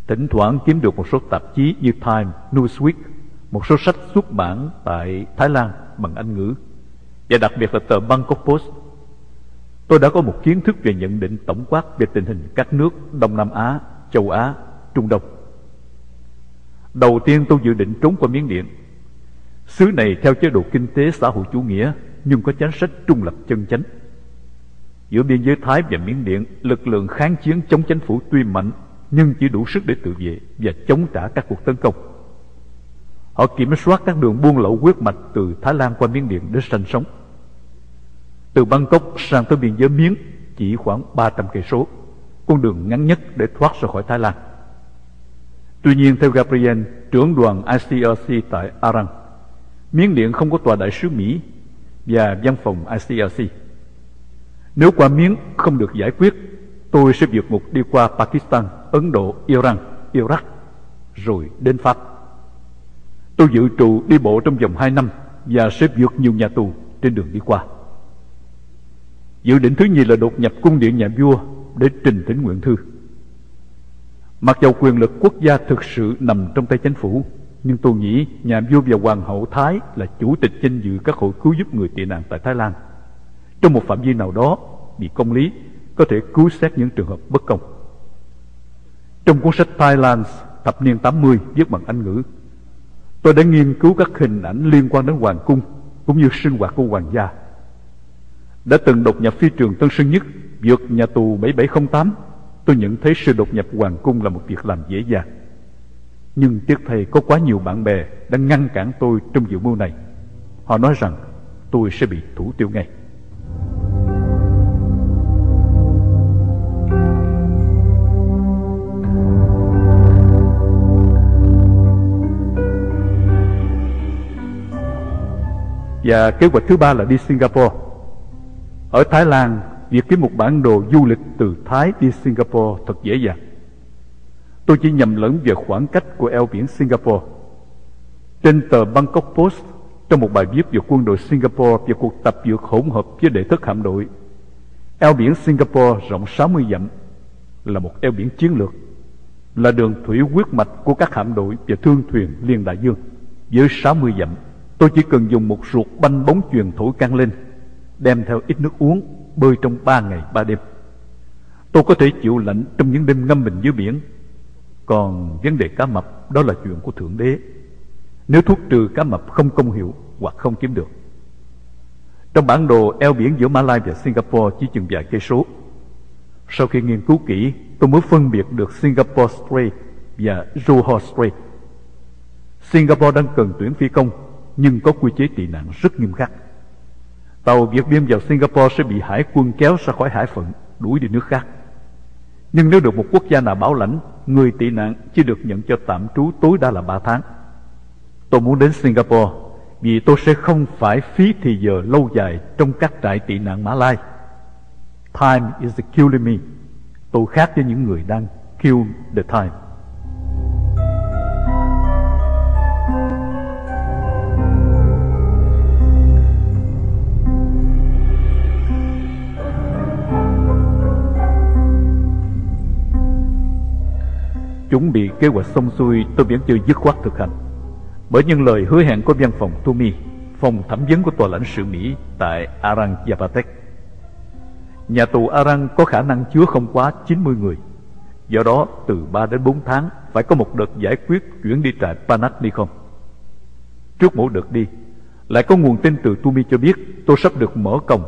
Speaker 1: Thỉnh thoảng kiếm được một số tạp chí như Time, Newsweek một số sách xuất bản tại Thái Lan bằng Anh ngữ. Và đặc biệt là tờ Bangkok Post. Tôi đã có một kiến thức về nhận định tổng quát về tình hình các nước Đông Nam Á, Châu Á, Trung Đông. Đầu tiên tôi dự định trốn qua Miến Điện. Xứ này theo chế độ kinh tế xã hội chủ nghĩa nhưng có chính sách trung lập chân chánh. Giữa biên giới Thái và Miến Điện, lực lượng kháng chiến chống chính phủ tuy mạnh nhưng chỉ đủ sức để tự vệ và chống trả các cuộc tấn công. Họ kiểm soát các đường buôn lậu huyết mạch từ Thái Lan qua Miến Điện để sinh sống. Từ Bangkok sang tới biên giới Miến chỉ khoảng 300 cây số, con đường ngắn nhất để thoát ra khỏi Thái Lan. Tuy nhiên theo Gabriel, trưởng đoàn ICRC tại Arang, Miến Điện không có tòa đại sứ Mỹ và văn phòng ICRC. Nếu qua Miến không được giải quyết, tôi sẽ vượt ngục đi qua Pakistan, Ấn Độ, Iran, Iraq, rồi đến Pháp. Tôi dự trù đi bộ trong vòng 2 năm và sẽ vượt nhiều nhà tù trên đường đi qua. Dự định thứ nhì là đột nhập cung điện nhà vua để trình thỉnh nguyện thư. Mặc dầu quyền lực quốc gia thực sự nằm trong tay chính phủ, nhưng tôi nghĩ nhà vua và hoàng hậu Thái là chủ tịch danh dự các hội cứu giúp người tị nạn tại Thái Lan. Trong một phạm vi nào đó, bị công lý có thể cứu xét những trường hợp bất công. Trong cuốn sách Thailand thập niên 80 viết bằng Anh ngữ, tôi đã nghiên cứu các hình ảnh liên quan đến hoàng cung cũng như sinh hoạt của hoàng gia. Đã từng đột nhập phi trường Tân Sơn Nhất, vượt nhà tù 7708, tôi nhận thấy sự đột nhập hoàng cung là một việc làm dễ dàng. Nhưng tiếc thầy có quá nhiều bạn bè đã ngăn cản tôi trong dự mưu này. Họ nói rằng tôi sẽ bị thủ tiêu ngay. Và kế hoạch thứ ba là đi Singapore. Ở Thái Lan, việc kiếm một bản đồ du lịch từ Thái đi Singapore thật dễ dàng. Tôi chỉ nhầm lẫn về khoảng cách của eo biển Singapore. Trên tờ Bangkok Post, trong một bài viết về quân đội Singapore về cuộc tập dược hỗn hợp với đệ thất hạm đội, eo biển Singapore rộng 60 dặm là một eo biển chiến lược, là đường thủy huyết mạch của các hạm đội và thương thuyền liên đại dương. Với 60 dặm, tôi chỉ cần dùng một ruột banh bóng chuyền thổi căng lên, đem theo ít nước uống, bơi trong ba ngày ba đêm. Tôi có thể chịu lạnh trong những đêm ngâm mình dưới biển. Còn vấn đề cá mập đó là chuyện của Thượng Đế. Nếu thuốc trừ cá mập không công hiệu hoặc không kiếm được. Trong bản đồ eo biển giữa Malai và Singapore chỉ chừng vài cây số. Sau khi nghiên cứu kỹ tôi mới phân biệt được Singapore Strait và Johor Strait. Singapore đang cần tuyển phi công nhưng có quy chế tị nạn rất nghiêm khắc. Tàu Việt biên vào Singapore sẽ bị hải quân kéo ra khỏi hải phận đuổi đi nước khác nhưng nếu được một quốc gia nào bảo lãnh, người tị nạn chỉ được nhận cho tạm trú tối đa là 3 tháng. Tôi muốn đến Singapore vì tôi sẽ không phải phí thì giờ lâu dài trong các trại tị nạn Mã Lai. Time is killing me. Tôi khác với những người đang kill the time. Chuẩn bị kế hoạch xong xuôi, tôi vẫn chưa dứt khoát thực hành. Bởi những lời hứa hẹn của văn phòng Tumi, Phòng thẩm vấn của tòa lãnh sự Mỹ tại Arang Yapatek Nhà tù Arang có khả năng chứa không quá 90 người. Do đó, từ 3 đến 4 tháng, Phải có một đợt giải quyết chuyển đi trại không Trước mỗi đợt đi, Lại có nguồn tin từ Tumi cho biết Tôi sắp được mở cổng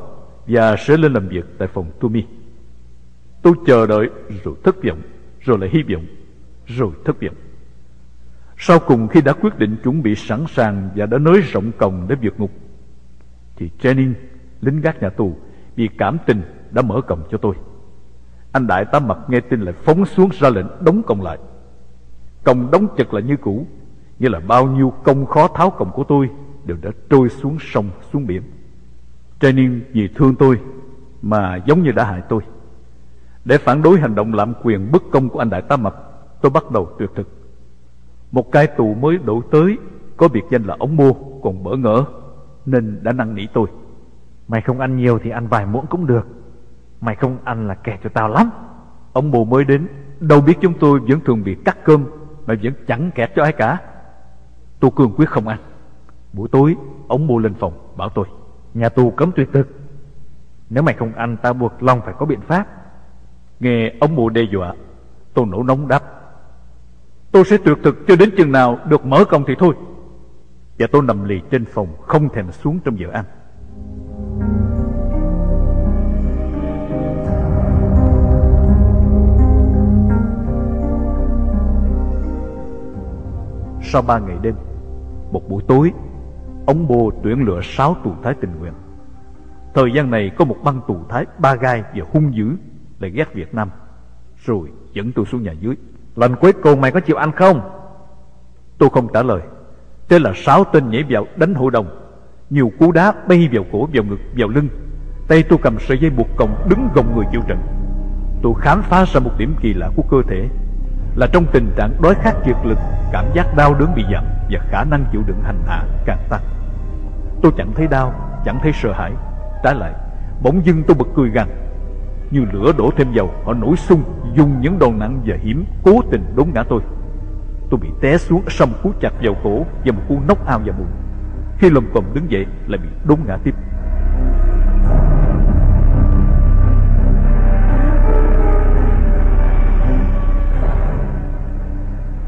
Speaker 1: Và sẽ lên làm việc tại phòng Tumi. Tôi chờ đợi rồi thất vọng, Rồi lại hy vọng rồi thất vọng. Sau cùng khi đã quyết định chuẩn bị sẵn sàng và đã nới rộng còng để vượt ngục, thì Jennings, lính gác nhà tù, vì cảm tình đã mở còng cho tôi. Anh đại tá mập nghe tin lại phóng xuống ra lệnh đóng còng lại. Còng đóng chật lại như cũ, như là bao nhiêu công khó tháo còng của tôi đều đã trôi xuống sông, xuống biển. Jennings vì thương tôi mà giống như đã hại tôi. Để phản đối hành động lạm quyền bất công của anh đại tá mập tôi bắt đầu tuyệt thực. Một cai tù mới đổ tới, có biệt danh là ống mua còn bỡ ngỡ, nên đã năn nỉ tôi.
Speaker 5: Mày không ăn nhiều thì ăn vài muỗng cũng được. Mày không ăn là kẻ cho tao lắm.
Speaker 1: Ông mù mới đến, đâu biết chúng tôi vẫn thường bị cắt cơm, mà vẫn chẳng kẹt cho ai cả. Tôi cương quyết không ăn Buổi tối ông mua lên phòng bảo tôi
Speaker 5: Nhà tù cấm tuyệt thực Nếu mày không ăn tao buộc lòng phải có biện pháp
Speaker 1: Nghe ông mù đe dọa Tôi nổ nóng đáp Tôi sẽ tuyệt thực cho đến chừng nào được mở công thì thôi. Và tôi nằm lì trên phòng, Không thèm xuống trong giờ ăn. Sau ba ngày đêm, Một buổi tối, Ông bồ tuyển lựa sáu tù thái tình nguyện. Thời gian này có một băng tù thái ba gai và hung dữ Lại ghét Việt Nam, Rồi dẫn tôi xuống nhà dưới.
Speaker 5: Lần cuối cùng mày có chịu ăn không?
Speaker 1: Tôi không trả lời. Thế là sáu tên nhảy vào đánh hội đồng. Nhiều cú đá bay vào cổ, vào ngực, vào lưng. Tay tôi cầm sợi dây buộc còng đứng gồng người chịu trận. Tôi khám phá ra một điểm kỳ lạ của cơ thể Là trong tình trạng đói khát kiệt lực Cảm giác đau đớn bị giảm Và khả năng chịu đựng hành hạ càng tăng. Tôi chẳng thấy đau, chẳng thấy sợ hãi. Trái lại, bỗng dưng tôi bật cười gằn. Như lửa đổ thêm dầu, Họ nổi sung, dùng những đòn nặng và hiểm, Cố tình đốn ngã tôi. Tôi bị té xuống sau một cú chặt vào cổ Và một cú nóc ao vào bụng. Khi lầm cồm đứng dậy, lại bị đốn ngã tiếp.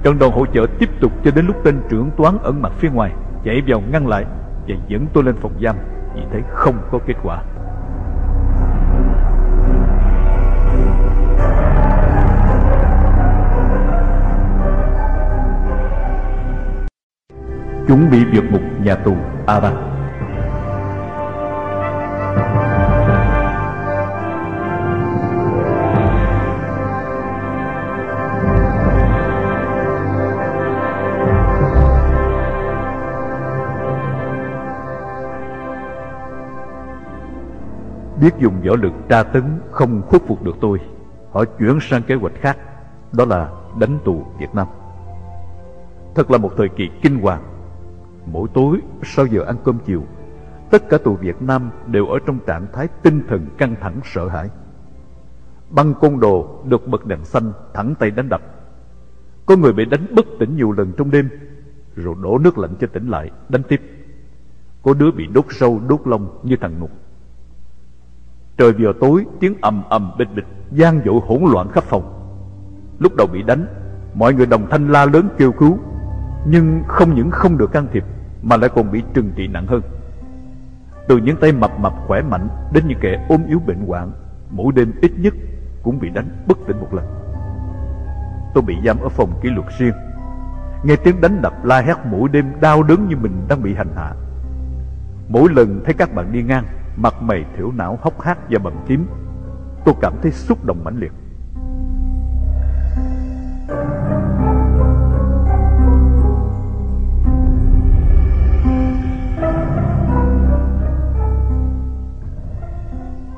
Speaker 1: Trận đòn hỗ trợ tiếp tục cho đến lúc tên trưởng toán ẩn mặt phía ngoài, Chạy vào ngăn lại Và dẫn tôi lên phòng giam, Vì thế không có kết quả. Chuẩn bị vượt ngục nhà tù Ara Biết dùng võ lực tra tấn không khuất phục được tôi, Họ chuyển sang kế hoạch khác, Đó là đánh tù Việt Nam. Thật là một thời kỳ kinh hoàng. Mỗi tối, sau giờ ăn cơm chiều, Tất cả tù Việt Nam đều ở trong trạng thái tinh thần căng thẳng sợ hãi. Băng côn đồ được bật đèn xanh thẳng tay đánh đập. Có người bị đánh bất tỉnh nhiều lần trong đêm, Rồi đổ nước lạnh cho tỉnh lại, đánh tiếp. Có đứa bị đốt sâu đốt lông như thằng Nục. Trời vừa tối, tiếng ầm ầm bịch bịch, gian dội hỗn loạn khắp phòng. Lúc đầu bị đánh, Mọi người đồng thanh la lớn kêu cứu, Nhưng không những không được can thiệp mà lại còn bị trừng trị nặng hơn. Từ những tay mập mập khỏe mạnh Đến những kẻ ốm yếu bệnh hoạn, Mỗi đêm ít nhất cũng bị đánh bất tỉnh một lần. Tôi bị giam ở phòng kỷ luật riêng. Nghe tiếng đánh đập la hét mỗi đêm đau đớn như mình đang bị hành hạ. Mỗi lần thấy các bạn đi ngang, Mặt mày thiểu não hốc hác và bầm tím, Tôi cảm thấy xúc động mãnh liệt.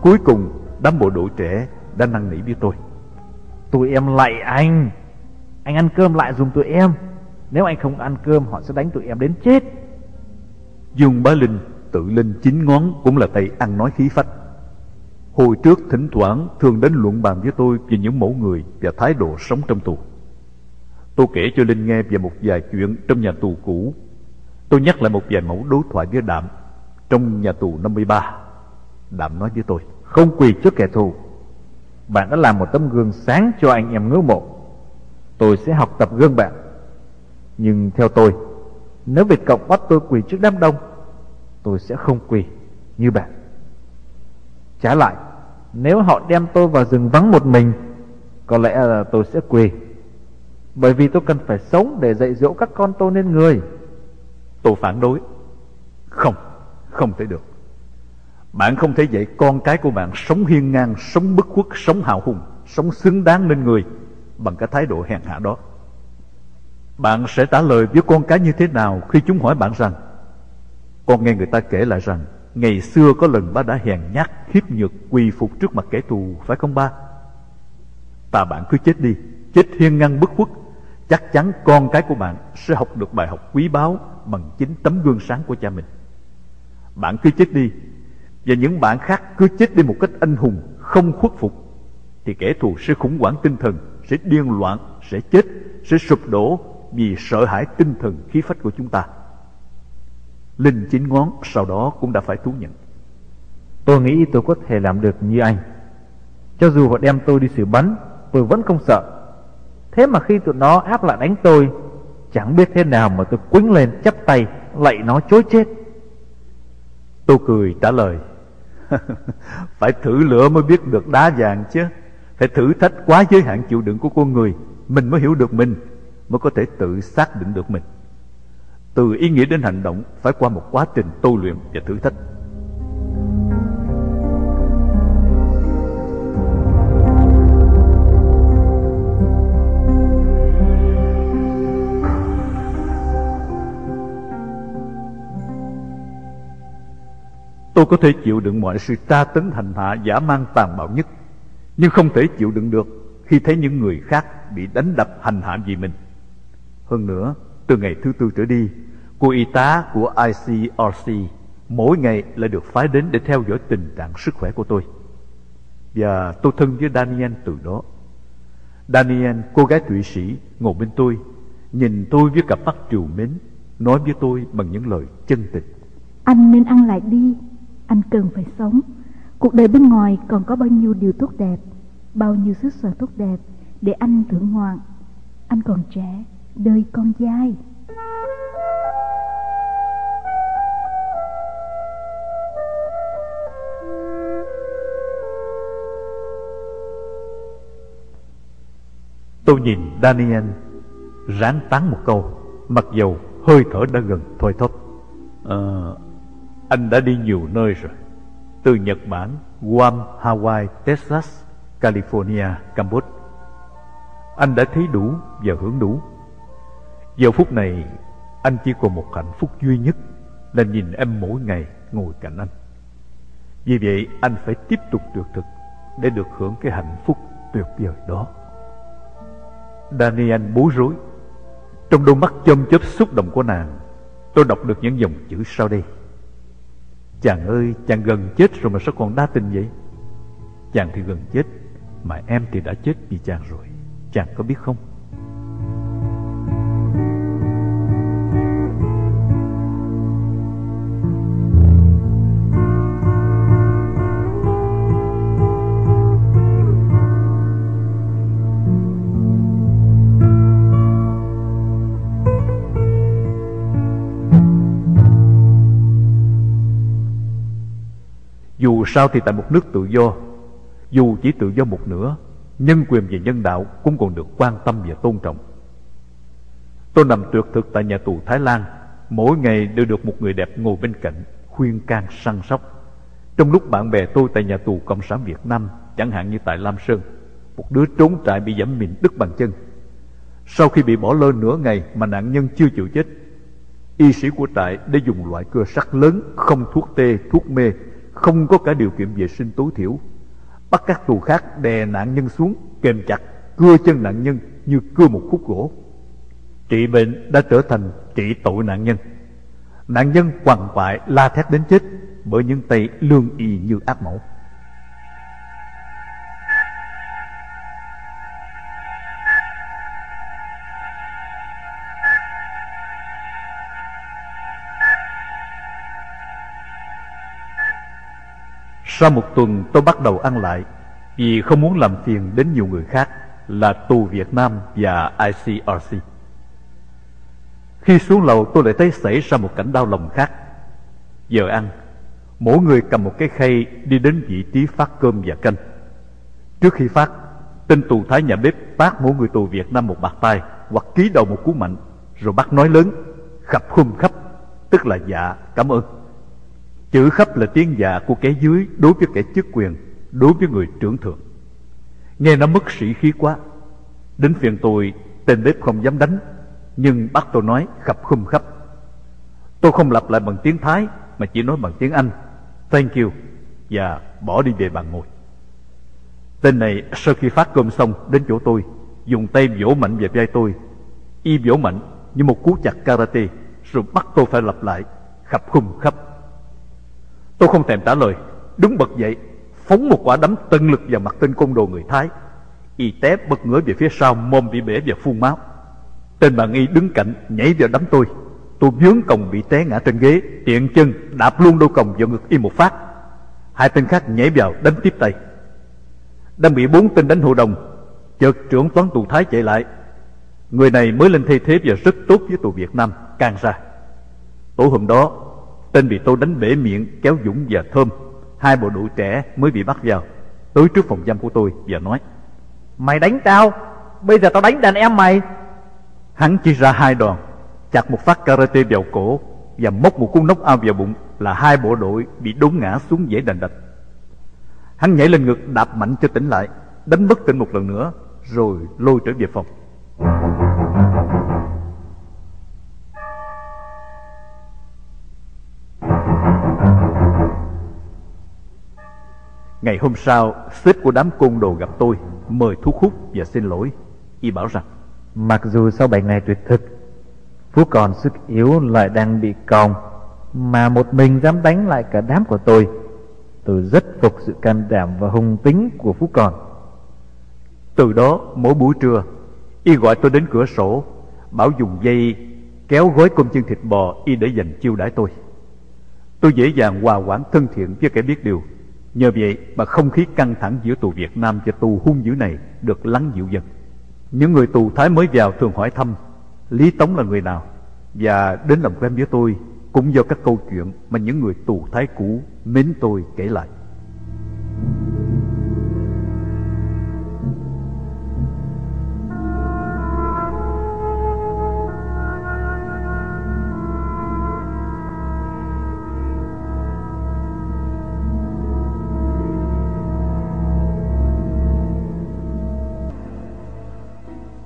Speaker 1: Cuối cùng, đám bộ đội trẻ đã năn nỉ với tôi
Speaker 5: Tụi em lại anh Anh ăn cơm lại dùng tụi em Nếu anh không ăn cơm, họ sẽ đánh tụi em đến chết
Speaker 1: Dương Bá Linh tự lên chín ngón cũng là tay ăn nói khí phách Hồi trước thỉnh thoảng thường đến luận bàn với tôi về những mẫu người và thái độ sống trong tù. Tôi kể cho Linh nghe về một vài chuyện trong nhà tù cũ. Tôi nhắc lại một vài mẫu đối thoại với Đạm trong nhà tù 53 đảm nói với tôi.
Speaker 5: Không quỳ trước kẻ thù. Bạn đã làm một tấm gương sáng cho anh em ngưỡng mộ. Tôi sẽ học tập gương bạn. Nhưng theo tôi Nếu Việt Cộng bắt tôi quỳ trước đám đông Tôi sẽ không quỳ như bạn. Trái lại Nếu họ đem tôi vào rừng vắng một mình Có lẽ là tôi sẽ quỳ. Bởi vì tôi cần phải sống Để dạy dỗ các con tôi nên người.
Speaker 1: Tôi phản đối. Không, không thể được. Bạn không thể dạy con cái của bạn Sống hiên ngang, sống bất khuất, sống hào hùng Sống xứng đáng nên người Bằng cái thái độ hèn hạ đó. Bạn sẽ trả lời với con cái như thế nào Khi chúng hỏi bạn rằng Con nghe người ta kể lại rằng Ngày xưa có lần ba đã hèn nhát Hiếp nhược quỳ phục trước mặt kẻ thù Phải không ba? Ta bạn cứ chết đi Chết hiên ngang bất khuất. Chắc chắn con cái của bạn sẽ học được bài học quý báu Bằng chính tấm gương sáng của cha mình. Bạn cứ chết đi và những bạn khác cứ chết đi một cách anh hùng Không khuất phục Thì kẻ thù sẽ khủng hoảng tinh thần Sẽ điên loạn, sẽ chết Sẽ sụp đổ vì sợ hãi tinh thần khí phách của chúng ta. Linh chín ngón sau đó cũng đã phải thú nhận.
Speaker 5: Tôi nghĩ tôi có thể làm được như anh. Cho dù họ đem tôi đi xử bắn, tôi vẫn không sợ. Thế mà khi tụi nó áp lại đánh tôi, chẳng biết thế nào mà tôi quýnh lên chắp tay lạy nó chối chết.
Speaker 1: Tôi cười trả lời [LAUGHS] Phải thử lửa mới biết được đá vàng chứ. Phải thử thách quá giới hạn chịu đựng của con người. Mình mới hiểu được mình, Mới có thể tự xác định được mình. Từ ý nghĩa đến hành động Phải qua một quá trình tu luyện và thử thách. Tôi có thể chịu đựng mọi sự tra tấn hành hạ giả mang tàn bạo nhất. Nhưng không thể chịu đựng được khi thấy những người khác bị đánh đập hành hạ vì mình. Hơn nữa, từ ngày thứ tư trở đi Cô y tá của ICRC mỗi ngày lại được phái đến để theo dõi tình trạng sức khỏe của tôi. Và tôi thân với Daniel từ đó. Daniel, cô gái Thụy Sĩ, ngồi bên tôi Nhìn tôi với cặp mắt trìu mến Nói với tôi bằng những lời chân tình.
Speaker 2: Anh nên ăn lại đi anh cần phải sống. Cuộc đời bên ngoài còn có bao nhiêu điều tốt đẹp Bao nhiêu sức sở tốt đẹp Để anh thưởng ngoạn. Anh còn trẻ Đời con dai
Speaker 1: Tôi nhìn Daniel Ráng tán một câu Mặc dầu hơi thở đã gần thôi thóp à, anh đã đi nhiều nơi rồi. Từ Nhật Bản, Guam, Hawaii, Texas, California, Campuchia. Anh đã thấy đủ và hưởng đủ. Giờ phút này Anh chỉ còn một hạnh phúc duy nhất Là nhìn em mỗi ngày ngồi cạnh anh. Vì vậy anh phải tiếp tục tuyệt thực Để được hưởng cái hạnh phúc tuyệt vời đó. Daniel bối rối. Trong đôi mắt châm chớp xúc động của nàng Tôi đọc được những dòng chữ sau đây. Chàng ơi, chàng gần chết rồi mà sao còn đa tình vậy? Chàng thì gần chết, Mà em thì đã chết vì chàng rồi. Chàng có biết không? Sao thì tại một nước tự do. Dù chỉ tự do một nửa Nhân quyền và nhân đạo cũng còn được quan tâm và tôn trọng. Tôi nằm tuyệt thực tại nhà tù Thái Lan Mỗi ngày đều được một người đẹp ngồi bên cạnh Khuyên can săn sóc. Trong lúc bạn bè tôi tại nhà tù Cộng sản Việt Nam Chẳng hạn như tại Lam Sơn Một đứa trốn trại bị giẫm mìn đứt bàn chân. Sau khi bị bỏ lơ nửa ngày Mà nạn nhân chưa chịu chết Y sĩ của trại đã dùng loại cưa sắt lớn Không thuốc tê, thuốc mê không có cả điều kiện vệ sinh tối thiểu. Bắt các tù khác đè nạn nhân xuống, kềm chặt, cưa chân nạn nhân như cưa một khúc gỗ. Trị bệnh đã trở thành trị tội nạn nhân. Nạn nhân quằn quại, la thét đến chết bởi những tay lương y như ác mẫu. Sau một tuần tôi bắt đầu ăn lại, Vì không muốn làm phiền đến nhiều người khác Là tù Việt Nam và ICRC Khi xuống lầu tôi lại thấy xảy ra một cảnh đau lòng khác. Giờ ăn, Mỗi người cầm một cái khay đi đến vị trí phát cơm và canh. Trước khi phát, Tên tù thái nhà bếp phát mỗi người tù Việt Nam một bạc tay Hoặc ký đầu một cú mạnh, Rồi bắt nói lớn, Khập khum khắp, Tức là dạ cảm ơn. Chữ khắp là tiếng dạ của kẻ dưới đối với kẻ chức quyền, đối với người trưởng thượng. Nghe nó mất sĩ khí quá. Đến phiền tôi, tên bếp không dám đánh, nhưng bắt tôi nói khập khum khắp. Tôi không lặp lại bằng tiếng Thái, mà chỉ nói bằng tiếng Anh. Thank you, và bỏ đi về bàn ngồi. Tên này sau khi phát cơm xong đến chỗ tôi, dùng tay vỗ mạnh về vai tôi. Y vỗ mạnh như một cú chặt karate, rồi bắt tôi phải lặp lại khập khum khắp. Tôi không thèm trả lời. Đứng bật dậy, Phóng một quả đấm tân lực vào mặt tên côn đồ người Thái. Y té bật ngửa về phía sau, Mồm bị bể và phun máu. Tên bà nghi đứng cạnh, nhảy vào đấm tôi. Tôi vướng còng bị té ngã trên ghế, Tiện chân đạp luôn đôi còng vào ngực y một phát. Hai tên khác nhảy vào, đánh tiếp tay. Đang bị bốn tên đánh hộ đồng. Chợt trưởng toán tù thái chạy lại. Người này mới lên thay thế và rất tốt với tù Việt Nam, Can ra Tối hôm đó Tên bị tôi đánh bể miệng, kéo Dũng và Thơm. Hai bộ đội trẻ mới bị bắt vào, Tới trước phòng giam của tôi và nói,
Speaker 5: Mày đánh tao, Bây giờ tao đánh đàn em mày.
Speaker 1: Hắn chia ra hai đoàn Chặt một phát karate vào cổ Và móc một cú nóc ao vào bụng Là hai bộ đội bị đốn ngã xuống dễ đành đạch. Hắn nhảy lên ngực đạp mạnh cho tỉnh lại, Đánh bất tỉnh một lần nữa, Rồi lôi trở về phòng. Ngày hôm sau, sếp của đám côn đồ gặp tôi, mời thuốc hút và xin lỗi. Y bảo rằng,
Speaker 5: Mặc dù sau 7 ngày tuyệt thực Phú còn sức yếu lại đang bị còng Mà một mình dám đánh lại cả đám của tôi Tôi rất phục sự can đảm và hung tính của Phú còn
Speaker 1: từ đó mỗi buổi trưa, Y gọi tôi đến cửa sổ, bảo dùng dây kéo gói cơm chân thịt bò Y để dành chiêu đãi tôi. Tôi dễ dàng hòa quản thân thiện với kẻ biết điều. Nhờ vậy mà không khí căng thẳng giữa tù Việt Nam và tù hung dữ này được lắng dịu dần. Những người tù Thái mới vào thường hỏi thăm, Lý Tống là người nào Và đến làm quen với tôi Cũng do các câu chuyện mà những người tù Thái cũ mến tôi kể lại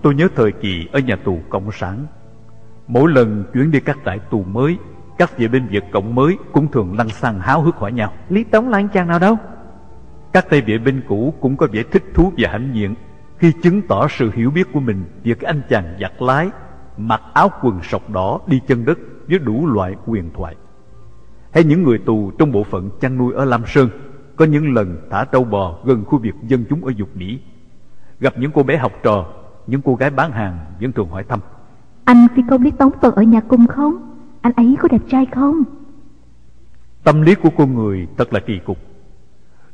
Speaker 1: Tôi nhớ thời kỳ ở nhà tù Cộng sản. Mỗi lần chuyển đi các trại tù mới Các vệ binh Việt Cộng mới cũng thường lăn xăng háo hức hỏi nhau.
Speaker 5: Lý Tống là anh chàng nào đâu?
Speaker 1: Các tay vệ binh cũ cũng có vẻ thích thú và hãnh diện Khi chứng tỏ sự hiểu biết của mình Về cái anh chàng giặt lái Mặc áo quần sọc đỏ đi chân đất Với đủ loại quyền thoại. Hay những người tù trong bộ phận chăn nuôi ở Lam Sơn Có những lần thả trâu bò gần khu vực dân chúng ở dục Mỹ Gặp những cô bé học trò những cô gái bán hàng vẫn thường hỏi thăm.
Speaker 2: Anh phi công lý tống còn ở nhà cùng không? Anh ấy có đẹp trai không?
Speaker 1: Tâm lý của con người thật là kỳ cục.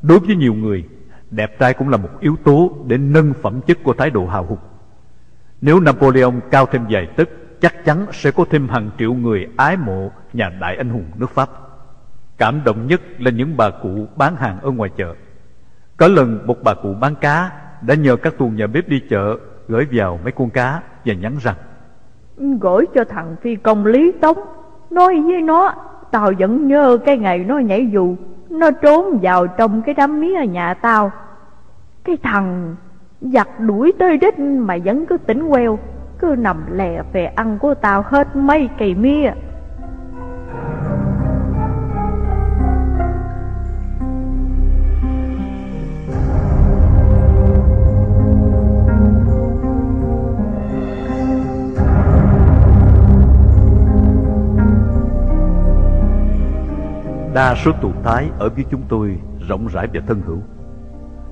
Speaker 1: Đối với nhiều người Đẹp trai cũng là một yếu tố Để nâng phẩm chất của thái độ hào hùng. Nếu Napoleon cao thêm vài tấc Chắc chắn sẽ có thêm hàng triệu người ái mộ Nhà đại anh hùng nước Pháp. Cảm động nhất là những bà cụ bán hàng ở ngoài chợ. Có lần một bà cụ bán cá Đã nhờ các tù nhà bếp đi chợ gửi vào mấy con cá và nhắn rằng
Speaker 3: Gửi cho thằng phi công Lý Tống. Nói với nó, Tao vẫn nhớ cái ngày nó nhảy dù, Nó trốn vào trong cái đám mía nhà tao. Cái thằng giặt đuổi tới đích mà vẫn cứ tỉnh queo, Cứ nằm lè về ăn của tao hết mấy cây mía.
Speaker 1: Đa số tù Thái ở với chúng tôi rộng rãi và thân hữu.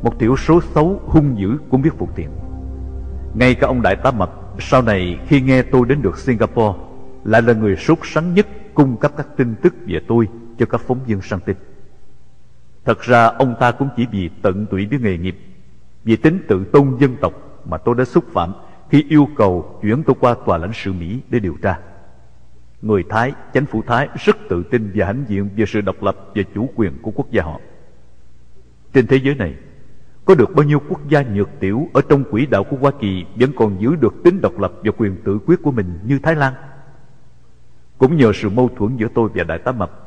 Speaker 1: Một thiểu số xấu hung dữ cũng biết phục tiện. Ngay cả ông Đại tá Mập, sau này khi nghe tôi đến được Singapore, Lại là người sốt sắng nhất cung cấp các tin tức về tôi cho các phóng viên săn tin. Thật ra ông ta cũng chỉ vì tận tụy với nghề nghiệp, Vì tính tự tôn dân tộc mà tôi đã xúc phạm Khi yêu cầu chuyển tôi qua tòa lãnh sự Mỹ để điều tra. Người Thái, chánh phủ Thái rất tự tin và hãnh diện về sự độc lập và chủ quyền của quốc gia họ. Trên thế giới này, có được bao nhiêu quốc gia nhược tiểu ở trong quỹ đạo của Hoa Kỳ vẫn còn giữ được tính độc lập và quyền tự quyết của mình như Thái Lan? Cũng nhờ sự mâu thuẫn giữa tôi và Đại tá Mập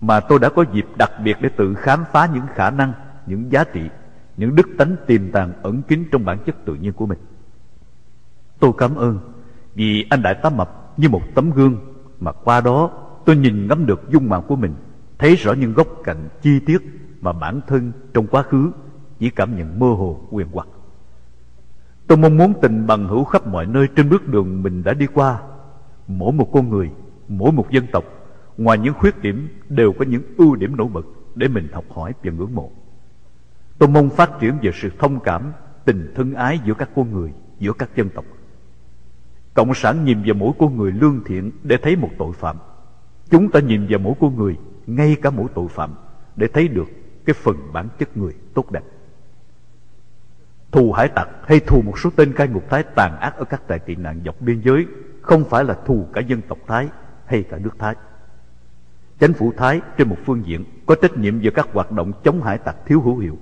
Speaker 1: mà tôi đã có dịp đặc biệt để tự khám phá những khả năng, những giá trị, những đức tánh tiềm tàng ẩn kín trong bản chất tự nhiên của mình. Tôi cảm ơn vì anh Đại tá Mập như một tấm gương mà qua đó, tôi nhìn ngắm được dung mạo của mình, thấy rõ những góc cạnh chi tiết mà bản thân trong quá khứ chỉ cảm nhận mơ hồ, quyền hoặc. Tôi mong muốn tình bằng hữu khắp mọi nơi trên bước đường mình đã đi qua. Mỗi một con người, mỗi một dân tộc, ngoài những khuyết điểm đều có những ưu điểm nổi bật để mình học hỏi và ngưỡng mộ. Tôi mong phát triển về sự thông cảm, tình thân ái giữa các con người, giữa các dân tộc. Cộng sản nhìn vào mỗi con người lương thiện để thấy một tội phạm. Chúng ta nhìn vào mỗi con người, ngay cả mỗi tội phạm, để thấy được cái phần bản chất người tốt đẹp. Thù hải tặc hay thù một số tên cai ngục Thái tàn ác ở các trại tị nạn dọc biên giới không phải là thù cả dân tộc Thái hay cả nước Thái. Chính phủ Thái trên một phương diện có trách nhiệm về các hoạt động chống hải tặc thiếu hữu hiệu.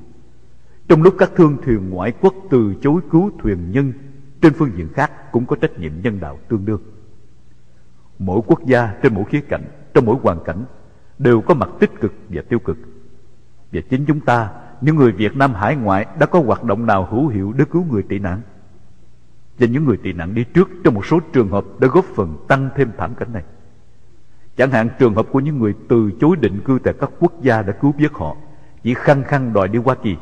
Speaker 1: Trong lúc các thương thuyền ngoại quốc từ chối cứu thuyền nhân, trên phương diện khác cũng có trách nhiệm nhân đạo tương đương. Mỗi quốc gia trên mỗi khía cạnh, trong mỗi hoàn cảnh đều có mặt tích cực và tiêu cực. Và chính chúng ta, những người Việt Nam hải ngoại đã có hoạt động nào hữu hiệu để cứu người tị nạn? Và những người tị nạn đi trước trong một số trường hợp đã góp phần tăng thêm thảm cảnh này. Chẳng hạn trường hợp của những người từ chối định cư tại các quốc gia đã cứu vớt họ, chỉ khăng khăng đòi đi Hoa Kỳ,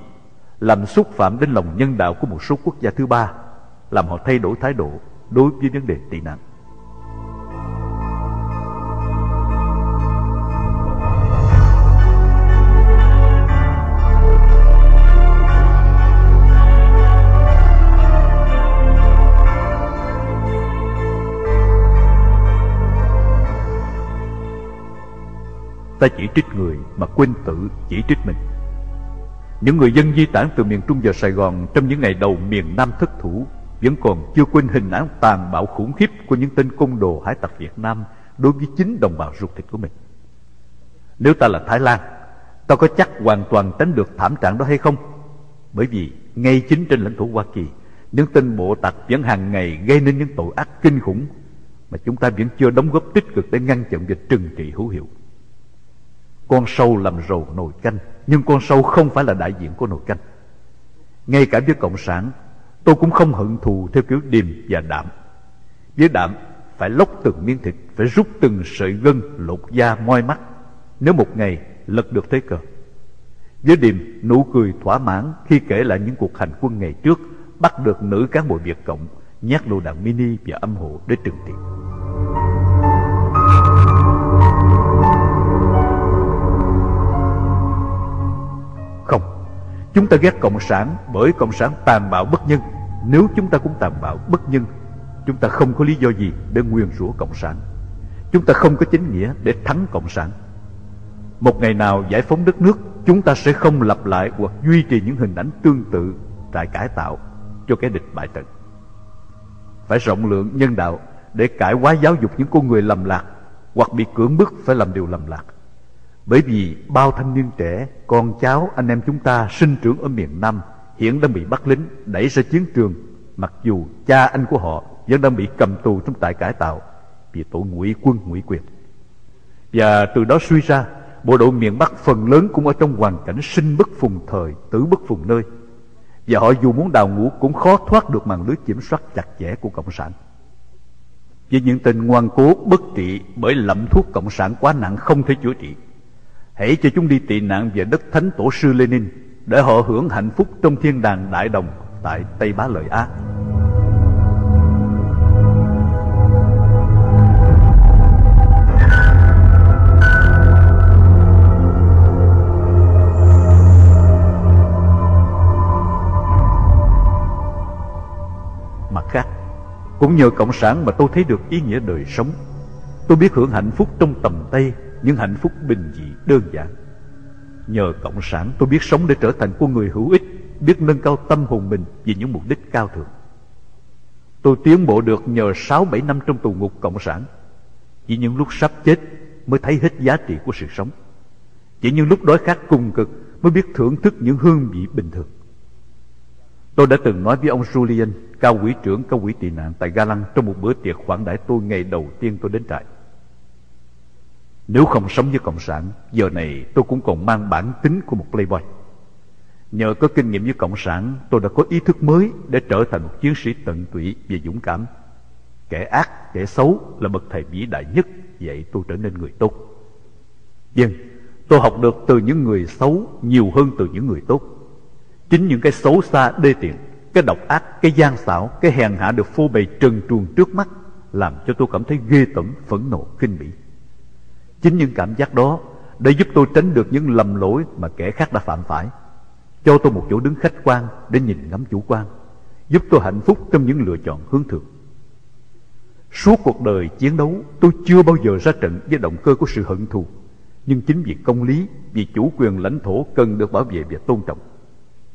Speaker 1: làm xúc phạm đến lòng nhân đạo của một số quốc gia thứ ba, làm họ thay đổi thái độ đối với vấn đề tị nạn. ta chỉ trích người mà quên tự chỉ trích mình. Những người dân di tản từ miền Trung vào Sài Gòn trong những ngày đầu miền Nam thất thủ vẫn còn chưa quên hình ảnh tàn bạo khủng khiếp của những tên côn đồ hải tặc Việt Nam đối với chính đồng bào ruột thịt của mình. Nếu ta là Thái Lan, ta có chắc hoàn toàn tránh được thảm trạng đó hay không? Bởi vì ngay chính trên lãnh thổ Hoa Kỳ, những tên bộ tặc vẫn hàng ngày gây nên những tội ác kinh khủng mà chúng ta vẫn chưa đóng góp tích cực để ngăn chặn và trừng trị hữu hiệu. Con sâu làm rầu nồi canh Nhưng con sâu không phải là đại diện của nồi canh Ngay cả với Cộng sản Tôi cũng không hận thù theo kiểu điềm và đạm. Với đạm, phải lóc từng miếng thịt, Phải rút từng sợi gân lột da moi mắt, Nếu một ngày lật được thế cờ. Với điềm, nụ cười thỏa mãn Khi kể lại những cuộc hành quân ngày trước, Bắt được nữ cán bộ Việt Cộng Nhát lựu đạn mini và âm hộ để trừng tiền. Chúng ta ghét Cộng sản bởi Cộng sản tàn bạo bất nhân. Nếu chúng ta cũng tàn bạo bất nhân, Chúng ta không có lý do gì để nguyền rủa Cộng sản. Chúng ta không có chính nghĩa để thắng Cộng sản. Một ngày nào giải phóng đất nước, Chúng ta sẽ không lặp lại hoặc duy trì những hình ảnh tương tự Tại cải tạo cho cái địch bại trận. Phải rộng lượng nhân đạo để cải hóa giáo dục những con người lầm lạc Hoặc bị cưỡng bức phải làm điều lầm lạc bởi vì bao thanh niên trẻ, con cháu, anh em chúng ta sinh trưởng ở miền Nam hiện đang bị bắt lính đẩy ra chiến trường, mặc dù cha anh của họ vẫn đang bị cầm tù trong trại cải tạo vì tội ngụy quân ngụy quyền. Và từ đó suy ra, bộ đội miền Bắc phần lớn cũng ở trong hoàn cảnh sinh bất phùng thời, tử bất phùng nơi. Và họ dù muốn đào ngũ cũng khó thoát được màn lưới kiểm soát chặt chẽ của Cộng sản. Với những tên ngoan cố bất trị bởi lậm thuốc Cộng sản quá nặng không thể chữa trị Hãy cho chúng đi tị nạn về đất thánh tổ sư Lenin để họ hưởng hạnh phúc trong thiên đàng đại đồng tại Tây Bá Lợi Á. Mặt khác, cũng nhờ Cộng sản mà tôi thấy được ý nghĩa đời sống. Tôi biết hưởng hạnh phúc trong tầm tay những hạnh phúc bình dị đơn giản. Nhờ Cộng sản tôi biết sống để trở thành con người hữu ích, biết nâng cao tâm hồn mình vì những mục đích cao thượng. Tôi tiến bộ được nhờ 6-7 năm trong tù ngục Cộng sản. Chỉ những lúc sắp chết mới thấy hết giá trị của sự sống. Chỉ những lúc đói khát cùng cực mới biết thưởng thức những hương vị bình thường. Tôi đã từng nói với ông Julian, cao quỹ trưởng cao quỹ tị nạn tại Ga Lăng trong một bữa tiệc khoản đãi tôi ngày đầu tiên tôi đến trại. Nếu không sống với Cộng sản Giờ này tôi cũng còn mang bản tính của một playboy. Nhờ có kinh nghiệm với Cộng sản Tôi đã có ý thức mới Để trở thành một chiến sĩ tận tụy và dũng cảm. Kẻ ác, kẻ xấu Là bậc thầy vĩ đại nhất Vậy tôi trở nên người tốt. Nhưng tôi học được từ những người xấu Nhiều hơn từ những người tốt. Chính những cái xấu xa đê tiện Cái độc ác, cái gian xảo Cái hèn hạ được phô bày trần truồng trước mắt Làm cho tôi cảm thấy ghê tởm, phẫn nộ, kinh bỉ. Chính những cảm giác đó để giúp tôi tránh được những lầm lỗi mà kẻ khác đã phạm phải. Cho tôi một chỗ đứng khách quan để nhìn ngắm chủ quan. Giúp tôi hạnh phúc trong những lựa chọn hướng thượng. Suốt cuộc đời chiến đấu tôi chưa bao giờ ra trận với động cơ của sự hận thù Nhưng chính vì công lý, vì chủ quyền lãnh thổ cần được bảo vệ và tôn trọng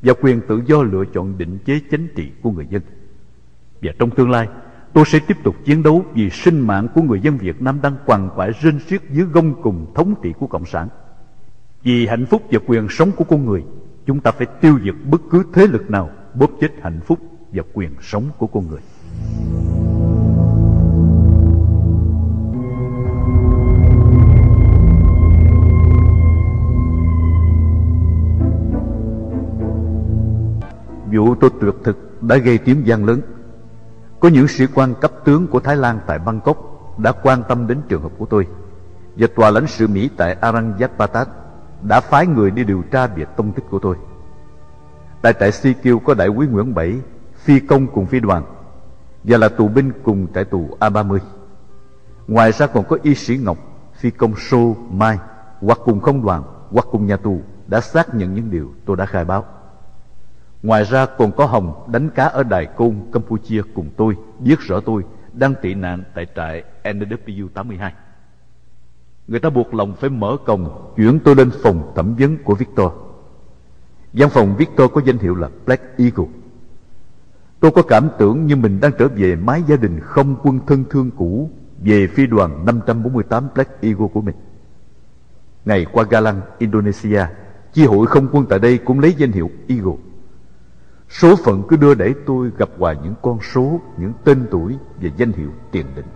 Speaker 1: Và quyền tự do lựa chọn định chế chính trị của người dân Và trong tương lai tôi sẽ tiếp tục chiến đấu vì sinh mạng của người dân Việt Nam đang quằn quại rên xiết dưới gông cùng thống trị của Cộng sản. Vì hạnh phúc và quyền sống của con người, Chúng ta phải tiêu diệt bất cứ thế lực nào bóp chết hạnh phúc và quyền sống của con người. Vụ tôi tuyệt thực đã gây tiếng vang lớn. Có những sĩ quan cấp tướng của Thái Lan tại Bangkok Đã quan tâm đến trường hợp của tôi Và tòa lãnh sự Mỹ tại Aranyappatat Đã phái người đi điều tra về tung tích của tôi. Tại trại Si có đại quý Nguyễn Bảy, Phi công cùng phi đoàn, Và là tù binh cùng trại tù A30 Ngoài ra còn có y sĩ Ngọc, Phi công Sô Mai, Hoặc cùng không đoàn, Hoặc cùng nhà tù Đã xác nhận những điều tôi đã khai báo. Ngoài ra còn có Hồng đánh cá ở Đài Côn, Campuchia cùng tôi, biết rõ tôi đang tị nạn tại trại NW 82. Người ta buộc lòng phải mở cổng chuyển tôi lên phòng thẩm vấn của Victor. Văn phòng Victor có danh hiệu là Black Eagle. Tôi có cảm tưởng như mình đang trở về mái gia đình không quân thân thương cũ về phi đoàn 548 Black Eagle của mình. Ngày qua Galang, Indonesia, chi hội không quân tại đây cũng lấy danh hiệu Eagle. Số phận cứ đưa đẩy tôi gặp hoài những con số, những tên tuổi và danh hiệu tiền định.